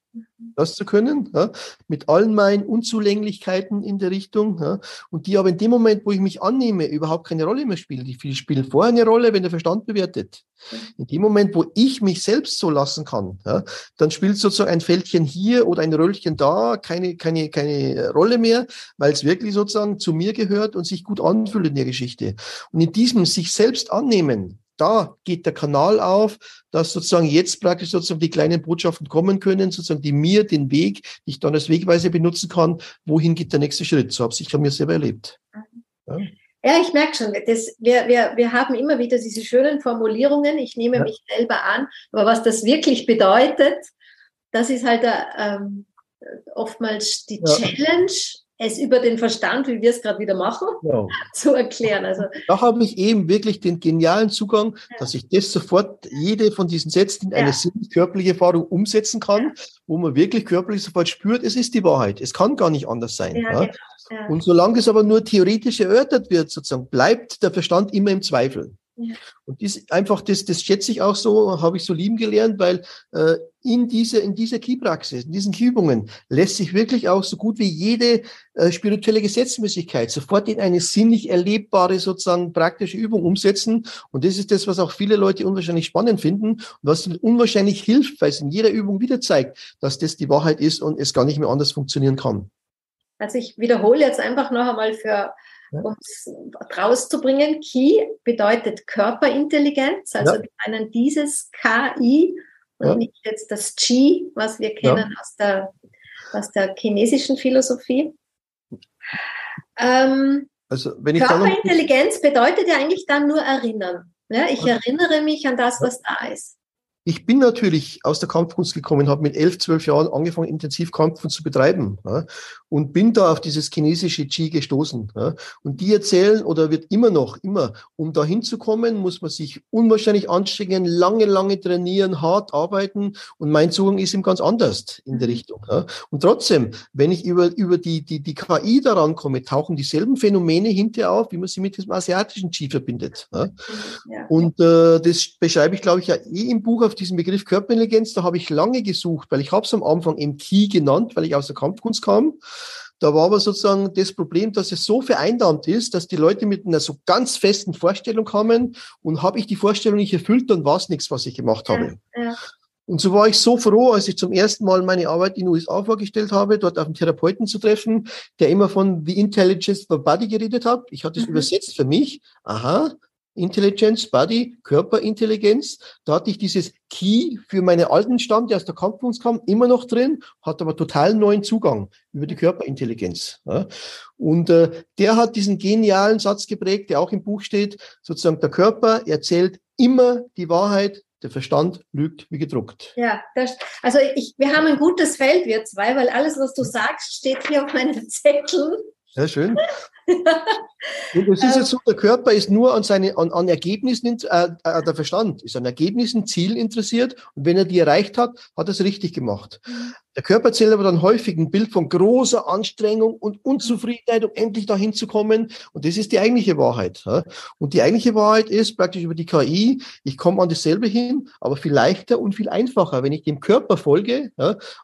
das zu können, ja, mit allen meinen Unzulänglichkeiten in der Richtung, ja, und die aber in dem Moment, wo ich mich annehme, überhaupt keine Rolle mehr spielen. Die spielen vorher eine Rolle, wenn der Verstand bewertet. In dem Moment, wo ich mich selbst so lassen kann, ja, dann spielt sozusagen ein Fältchen hier oder ein Röllchen da keine, keine, keine Rolle mehr, weil es wirklich sozusagen zu mir gehört und sich gut anfühlt in der Geschichte. Und in diesem sich selbst annehmen, da geht der Kanal auf, dass sozusagen jetzt praktisch sozusagen die kleinen Botschaften kommen können, sozusagen die mir den Weg, die ich dann als Wegweise benutzen kann, wohin geht der nächste Schritt. So habe ich an mir selber erlebt. Ja. Ja, ich merke schon, das, wir, wir, wir haben immer wieder diese schönen Formulierungen, ich nehme ja. mich selber an, aber was das wirklich bedeutet, das ist halt ähm, oftmals die ja. Challenge, es über den Verstand, wie wir es gerade wieder machen, ja. zu erklären. Also, da habe ich eben wirklich den genialen Zugang, ja. dass ich das sofort, jede von diesen Sätzen in eine ja. körperliche Erfahrung umsetzen kann, wo man wirklich körperlich sofort spürt, es ist die Wahrheit. Es kann gar nicht anders sein. Ja, genau. Und solange es aber nur theoretisch erörtert wird, sozusagen, bleibt der Verstand immer im Zweifel. Und das einfach, das, das schätze ich auch so, habe ich so lieben gelernt, weil äh, in dieser, in dieser Key-Praxis, in diesen Übungen lässt sich wirklich auch so gut wie jede äh, spirituelle Gesetzmäßigkeit sofort in eine sinnlich erlebbare, sozusagen praktische Übung umsetzen. Und das ist das, was auch viele Leute unwahrscheinlich spannend finden und was ihnen unwahrscheinlich hilft, weil es in jeder Übung wieder zeigt, dass das die Wahrheit ist und es gar nicht mehr anders funktionieren kann. Also ich wiederhole jetzt einfach noch einmal für ja. um es rauszubringen. Ki bedeutet Körperintelligenz, also ja. wir meinen dieses KI und ja. nicht jetzt das Chi, was wir kennen aus, der, aus der chinesischen Philosophie. Ähm, also, wenn ich Körperintelligenz bedeutet ja eigentlich dann nur erinnern. Ja, ich erinnere mich an das, was da ist. Ich bin natürlich aus der Kampfkunst gekommen, habe mit elf, zwölf Jahren angefangen, intensiv Kampfkunst zu betreiben ja, und bin da auf dieses chinesische Qi gestoßen. Ja. Und die erzählen, oder wird immer noch, immer, um da hinzukommen, muss man sich unwahrscheinlich anstrengen, lange, lange trainieren, hart arbeiten. Und mein Zugang ist ihm ganz anders in der Richtung. Ja. Und trotzdem, wenn ich über, über die, die, die KI daran komme, tauchen dieselben Phänomene hinterher auf, wie man sie mit diesem asiatischen Qi verbindet. Ja. Und äh, das beschreibe ich, glaube ich, ja eh im Buch auf diesen Begriff Körperintelligenz, da habe ich lange gesucht, weil ich habe es am Anfang Key genannt, weil ich aus der Kampfkunst kam. Da war aber sozusagen das Problem, dass es so vereinnahmt ist, dass die Leute mit einer so ganz festen Vorstellung kamen und habe ich die Vorstellung nicht erfüllt, dann war es nichts, was ich gemacht habe. Ja, ja. Und so war ich so froh, als ich zum ersten Mal meine Arbeit in den USA vorgestellt habe, dort auf einen Therapeuten zu treffen, der immer von The Intelligence of the Body geredet hat. Ich hatte es mhm. übersetzt für mich. Aha, Intelligence, Body, Körperintelligenz. Da hatte ich dieses Key für meinen alten Stamm, der aus der Kampfkunst kam, immer noch drin, hat aber total neuen Zugang über die Körperintelligenz. Und äh, der hat diesen genialen Satz geprägt, der auch im Buch steht, sozusagen der Körper erzählt immer die Wahrheit, der Verstand lügt wie gedruckt. Ja, das, also ich, wir haben ein gutes Feld, wir zwei, weil alles, was du sagst, steht hier auf meinen Zetteln. Sehr schön. Und es ist jetzt so, der Körper ist nur an, seine, an, an Ergebnissen, äh, äh, der Verstand ist an Ergebnissen, Zielen interessiert und wenn er die erreicht hat, hat er es richtig gemacht. Mhm. Der Körper erzählt aber dann häufig ein Bild von großer Anstrengung und Unzufriedenheit, um endlich dahin zu kommen. Und das ist die eigentliche Wahrheit. Und die eigentliche Wahrheit ist praktisch über die KI, ich komme an dasselbe hin, aber viel leichter und viel einfacher, wenn ich dem Körper folge,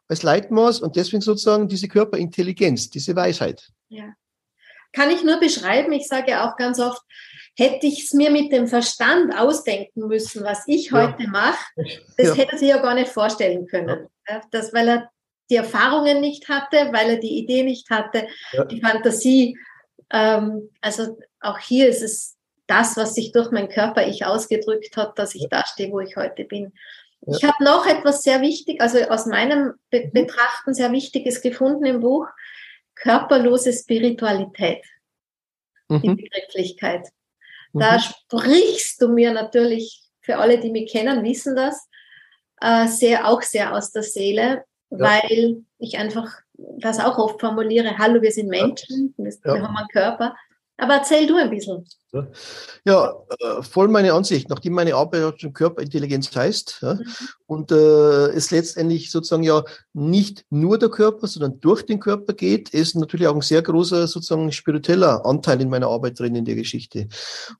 als Leitmaß und deswegen sozusagen diese Körperintelligenz, diese Weisheit. Ja. Kann ich nur beschreiben, ich sage auch ganz oft, hätte ich es mir mit dem Verstand ausdenken müssen, was ich ja. heute mache, das ja. hätte er sich ja gar nicht vorstellen können. Ja. Das, weil er die Erfahrungen nicht hatte, weil er die Idee nicht hatte, die Fantasie. Ähm, also auch hier ist es das, was sich durch mein Körper ich ausgedrückt hat, dass ich da stehe, wo ich heute bin. Ich habe noch etwas sehr wichtig, also aus meinem Be mhm. Betrachten sehr Wichtiges gefunden im Buch, körperlose Spiritualität, mhm. die Begrifflichkeit. Da mhm. sprichst du mir natürlich, für alle, die mich kennen, wissen das, äh, sehr, auch sehr aus der Seele, ja. weil ich einfach das auch oft formuliere, hallo, wir sind Menschen, ja. wir haben einen Körper. Aber erzähl du ein bisschen. Ja, äh, voll meine Ansicht, nachdem meine Arbeit schon Körperintelligenz heißt ja, mhm. und äh, es letztendlich sozusagen ja nicht nur der Körper, sondern durch den Körper geht, ist natürlich auch ein sehr großer sozusagen spiritueller Anteil in meiner Arbeit drin in der Geschichte.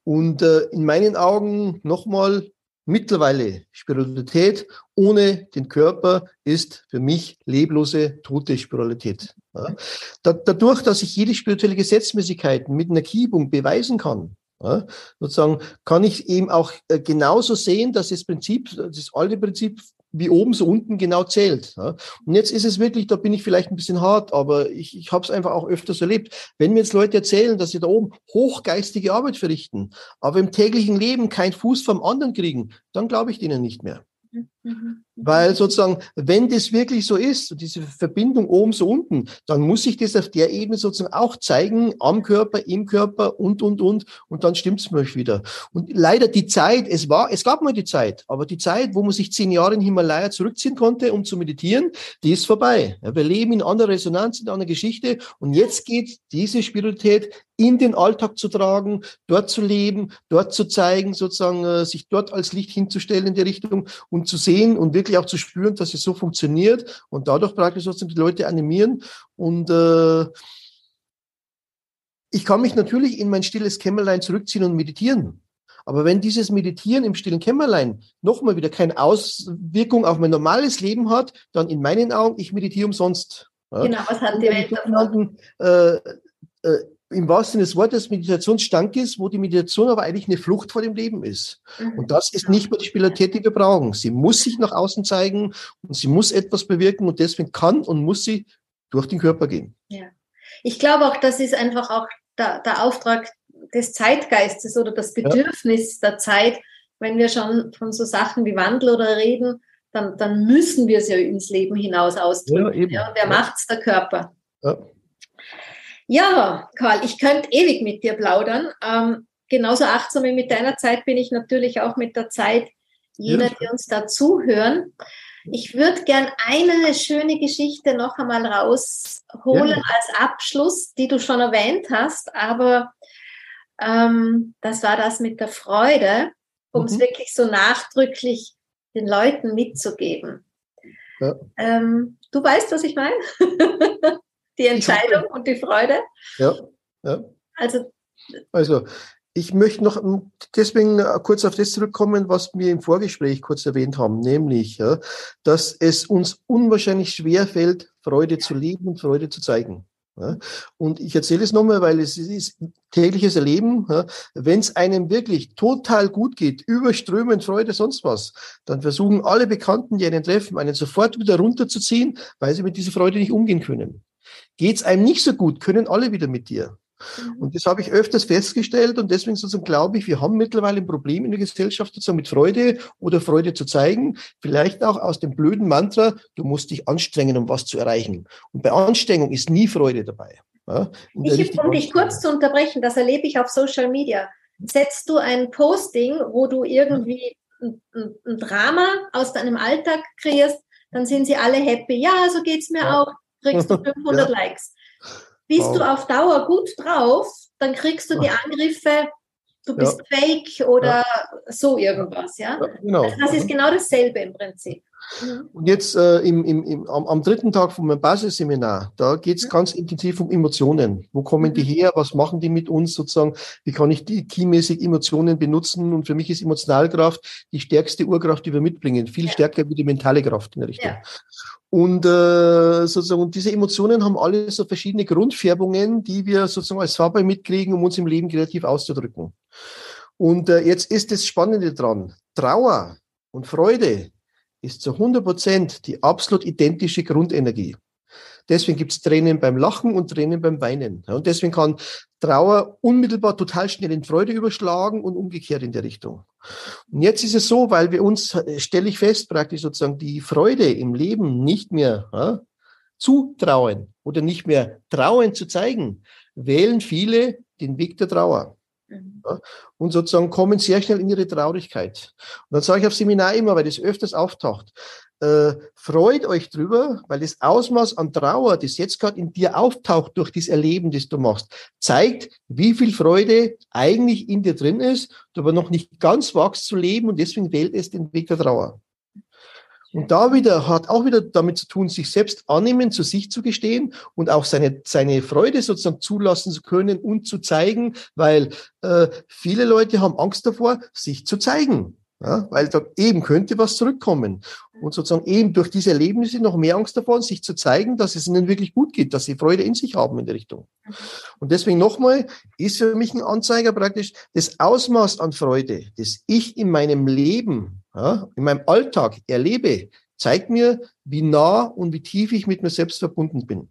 Und äh, in meinen Augen nochmal mittlerweile Spiritualität ohne den Körper ist für mich leblose, tote Spiritualität. Ja. dadurch, dass ich jede spirituelle Gesetzmäßigkeit mit einer Kiebung beweisen kann, ja, sozusagen kann ich eben auch äh, genauso sehen, dass das Prinzip, das alte Prinzip wie oben so unten genau zählt. Ja. Und jetzt ist es wirklich, da bin ich vielleicht ein bisschen hart, aber ich, ich habe es einfach auch öfters erlebt. Wenn mir jetzt Leute erzählen, dass sie da oben hochgeistige Arbeit verrichten, aber im täglichen Leben keinen Fuß vom anderen kriegen, dann glaube ich denen nicht mehr. Mhm, mhm. Weil sozusagen, wenn das wirklich so ist, diese Verbindung oben so unten, dann muss sich das auf der Ebene sozusagen auch zeigen, am Körper, im Körper und, und, und, und dann stimmt's mir wieder. Und leider die Zeit, es war, es gab mal die Zeit, aber die Zeit, wo man sich zehn Jahre in Himalaya zurückziehen konnte, um zu meditieren, die ist vorbei. Wir leben in einer Resonanz, in einer Geschichte und jetzt geht diese Spiritualität in den Alltag zu tragen, dort zu leben, dort zu zeigen, sozusagen äh, sich dort als Licht hinzustellen in die Richtung und zu sehen und wirklich wirklich auch zu spüren, dass es so funktioniert und dadurch praktisch trotzdem die Leute animieren. Und äh, ich kann mich natürlich in mein stilles Kämmerlein zurückziehen und meditieren. Aber wenn dieses Meditieren im stillen Kämmerlein nochmal wieder keine Auswirkung auf mein normales Leben hat, dann in meinen Augen, ich meditiere umsonst. Genau, was hat die Welt davon? Äh, äh, im wahrsten Sinne des Wortes Meditationsstank ist, wo die Meditation aber eigentlich eine Flucht vor dem Leben ist. Mhm. Und das ist nicht mehr die Spiritualität, die wir brauchen. Sie muss sich nach außen zeigen und sie muss etwas bewirken und deswegen kann und muss sie durch den Körper gehen. Ja. Ich glaube auch, das ist einfach auch der, der Auftrag des Zeitgeistes oder das Bedürfnis ja. der Zeit, wenn wir schon von so Sachen wie Wandel oder reden, dann, dann müssen wir es ja ins Leben hinaus ausdrücken. Ja, ja, und wer macht's? Der Körper. Ja. Ja, Karl, ich könnte ewig mit dir plaudern. Ähm, genauso achtsam wie mit deiner Zeit bin ich natürlich auch mit der Zeit jener, die uns da zuhören. Ich würde gern eine schöne Geschichte noch einmal rausholen ja. als Abschluss, die du schon erwähnt hast, aber ähm, das war das mit der Freude, um es mhm. wirklich so nachdrücklich den Leuten mitzugeben. Ja. Ähm, du weißt, was ich meine? die Entscheidung und die Freude. Ja, ja. Also, also ich möchte noch deswegen kurz auf das zurückkommen, was wir im Vorgespräch kurz erwähnt haben, nämlich, ja, dass es uns unwahrscheinlich schwer fällt, Freude zu leben und Freude zu zeigen. Ja. Und ich erzähle es nochmal, weil es ist tägliches Erleben. Ja. Wenn es einem wirklich total gut geht, überströmend Freude, sonst was, dann versuchen alle Bekannten, die einen treffen, einen sofort wieder runterzuziehen, weil sie mit dieser Freude nicht umgehen können. Geht es einem nicht so gut, können alle wieder mit dir. Mhm. Und das habe ich öfters festgestellt und deswegen sozusagen glaube ich, wir haben mittlerweile ein Problem in der Gesellschaft sozusagen mit Freude oder Freude zu zeigen. Vielleicht auch aus dem blöden Mantra, du musst dich anstrengen, um was zu erreichen. Und bei Anstrengung ist nie Freude dabei. Ja, ich, um dich kurz zu unterbrechen, das erlebe ich auf Social Media. Setzt du ein Posting, wo du irgendwie ein, ein, ein Drama aus deinem Alltag kreierst, dann sind sie alle happy. Ja, so geht es mir ja. auch kriegst du 500 ja. Likes. Bist wow. du auf Dauer gut drauf, dann kriegst du die Angriffe, du bist ja. fake oder so irgendwas, ja? ja genau. Also das ist genau dasselbe im Prinzip. Und jetzt äh, im, im, im, am, am, dritten Tag von meinem Basisseminar, da geht es ganz intensiv um Emotionen. Wo kommen die mhm. her? Was machen die mit uns sozusagen? Wie kann ich die keymäßig Emotionen benutzen? Und für mich ist Emotionalkraft die stärkste Urkraft, die wir mitbringen. Viel ja. stärker wie die mentale Kraft in der Richtung. Ja. Und äh, sozusagen, und diese Emotionen haben alle so verschiedene Grundfärbungen, die wir sozusagen als Farbe mitkriegen, um uns im Leben kreativ auszudrücken. Und äh, jetzt ist das Spannende dran. Trauer und Freude ist zu 100 Prozent die absolut identische Grundenergie. Deswegen gibt es Tränen beim Lachen und Tränen beim Weinen. und deswegen kann Trauer unmittelbar total schnell in Freude überschlagen und umgekehrt in der Richtung. Und jetzt ist es so, weil wir uns, stelle ich fest, praktisch sozusagen die Freude im Leben nicht mehr ja, zutrauen oder nicht mehr trauen zu zeigen, wählen viele den Weg der Trauer. Mhm. Ja, und sozusagen kommen sehr schnell in ihre Traurigkeit. Und dann sage ich auf Seminar immer, weil das öfters auftaucht, äh, freut euch drüber, weil das Ausmaß an Trauer, das jetzt gerade in dir auftaucht durch das Erleben, das du machst, zeigt, wie viel Freude eigentlich in dir drin ist, du aber noch nicht ganz wachst zu leben und deswegen wählt es den Weg der Trauer. Und da wieder hat auch wieder damit zu tun, sich selbst annehmen, zu sich zu gestehen und auch seine, seine Freude sozusagen zulassen zu können und zu zeigen, weil äh, viele Leute haben Angst davor, sich zu zeigen. Ja, weil da eben könnte was zurückkommen. Und sozusagen eben durch diese Erlebnisse noch mehr Angst davor, sich zu zeigen, dass es ihnen wirklich gut geht, dass sie Freude in sich haben in der Richtung. Und deswegen nochmal, ist für mich ein Anzeiger praktisch das Ausmaß an Freude, das ich in meinem Leben, ja, in meinem Alltag erlebe, zeigt mir, wie nah und wie tief ich mit mir selbst verbunden bin.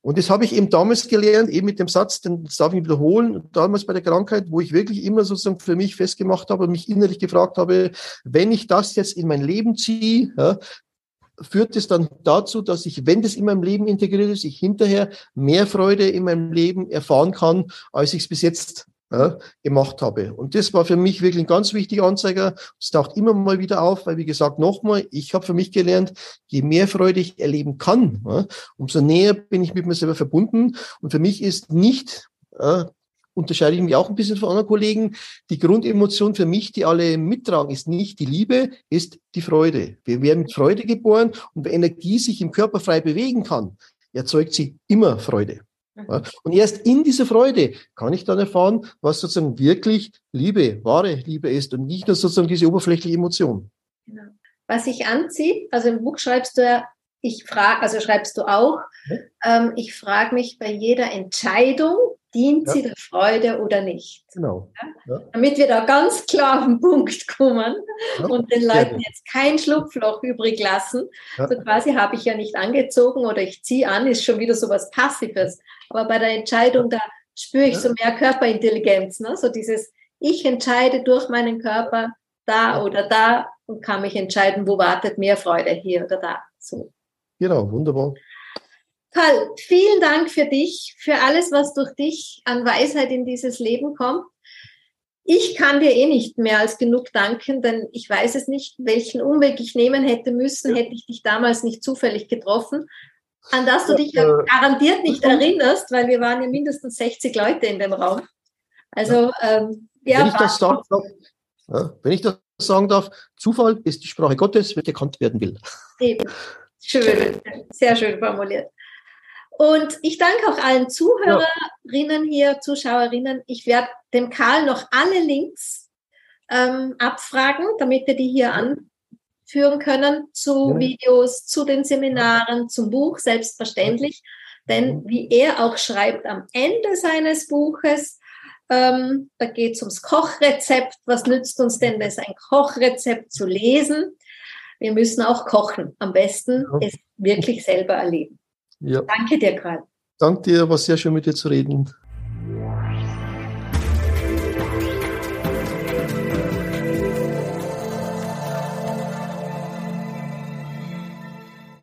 Und das habe ich eben damals gelernt, eben mit dem Satz, den darf ich wiederholen, damals bei der Krankheit, wo ich wirklich immer sozusagen für mich festgemacht habe und mich innerlich gefragt habe, wenn ich das jetzt in mein Leben ziehe, ja, führt es dann dazu, dass ich, wenn das in meinem Leben integriert ist, ich hinterher mehr Freude in meinem Leben erfahren kann, als ich es bis jetzt ja, gemacht habe. Und das war für mich wirklich ein ganz wichtiger Anzeiger. Es taucht immer mal wieder auf, weil wie gesagt, nochmal, ich habe für mich gelernt, je mehr Freude ich erleben kann, ja, umso näher bin ich mit mir selber verbunden. Und für mich ist nicht, äh, unterscheide ich mich auch ein bisschen von anderen Kollegen, die Grundemotion für mich, die alle mittragen, ist nicht die Liebe, ist die Freude. Wir werden mit Freude geboren und wenn Energie sich im Körper frei bewegen kann, erzeugt sie immer Freude. Ja, und erst in dieser Freude kann ich dann erfahren, was sozusagen wirklich Liebe, wahre Liebe ist und nicht nur sozusagen diese oberflächliche Emotion. Genau. Was sich anzieht, also im Buch schreibst du ja, ich frage, also schreibst du auch, ja. ähm, ich frage mich bei jeder Entscheidung, dient ja. sie der Freude oder nicht? Genau. Ja? Damit wir da ganz klar auf den Punkt kommen und den Leuten jetzt kein Schlupfloch übrig lassen. So quasi habe ich ja nicht angezogen oder ich ziehe an, ist schon wieder so was Passives. Aber bei der Entscheidung, da spüre ich so mehr Körperintelligenz, ne? so dieses, ich entscheide durch meinen Körper da oder da und kann mich entscheiden, wo wartet mehr Freude, hier oder da. So. Genau, wunderbar. Karl, vielen Dank für dich, für alles, was durch dich an Weisheit in dieses Leben kommt. Ich kann dir eh nicht mehr als genug danken, denn ich weiß es nicht, welchen Umweg ich nehmen hätte müssen, hätte ich dich damals nicht zufällig getroffen an das du dich ja äh, garantiert nicht erinnerst, weil wir waren ja mindestens 60 Leute in dem Raum. Also, ähm, ja. Wenn ich, das sagen darf, wenn ich das sagen darf, Zufall ist die Sprache Gottes, wenn erkannt werden will. Eben. Schön, sehr schön formuliert. Und ich danke auch allen Zuhörerinnen hier, Zuschauerinnen. Ich werde dem Karl noch alle Links ähm, abfragen, damit er die hier an, führen können zu ja. Videos, zu den Seminaren, zum Buch, selbstverständlich. Denn wie er auch schreibt am Ende seines Buches, ähm, da geht es ums Kochrezept. Was nützt uns denn das, ein Kochrezept zu lesen? Wir müssen auch kochen. Am besten ja. es wirklich selber erleben. Ja. Danke dir, Karl. Danke dir, war sehr schön mit dir zu reden.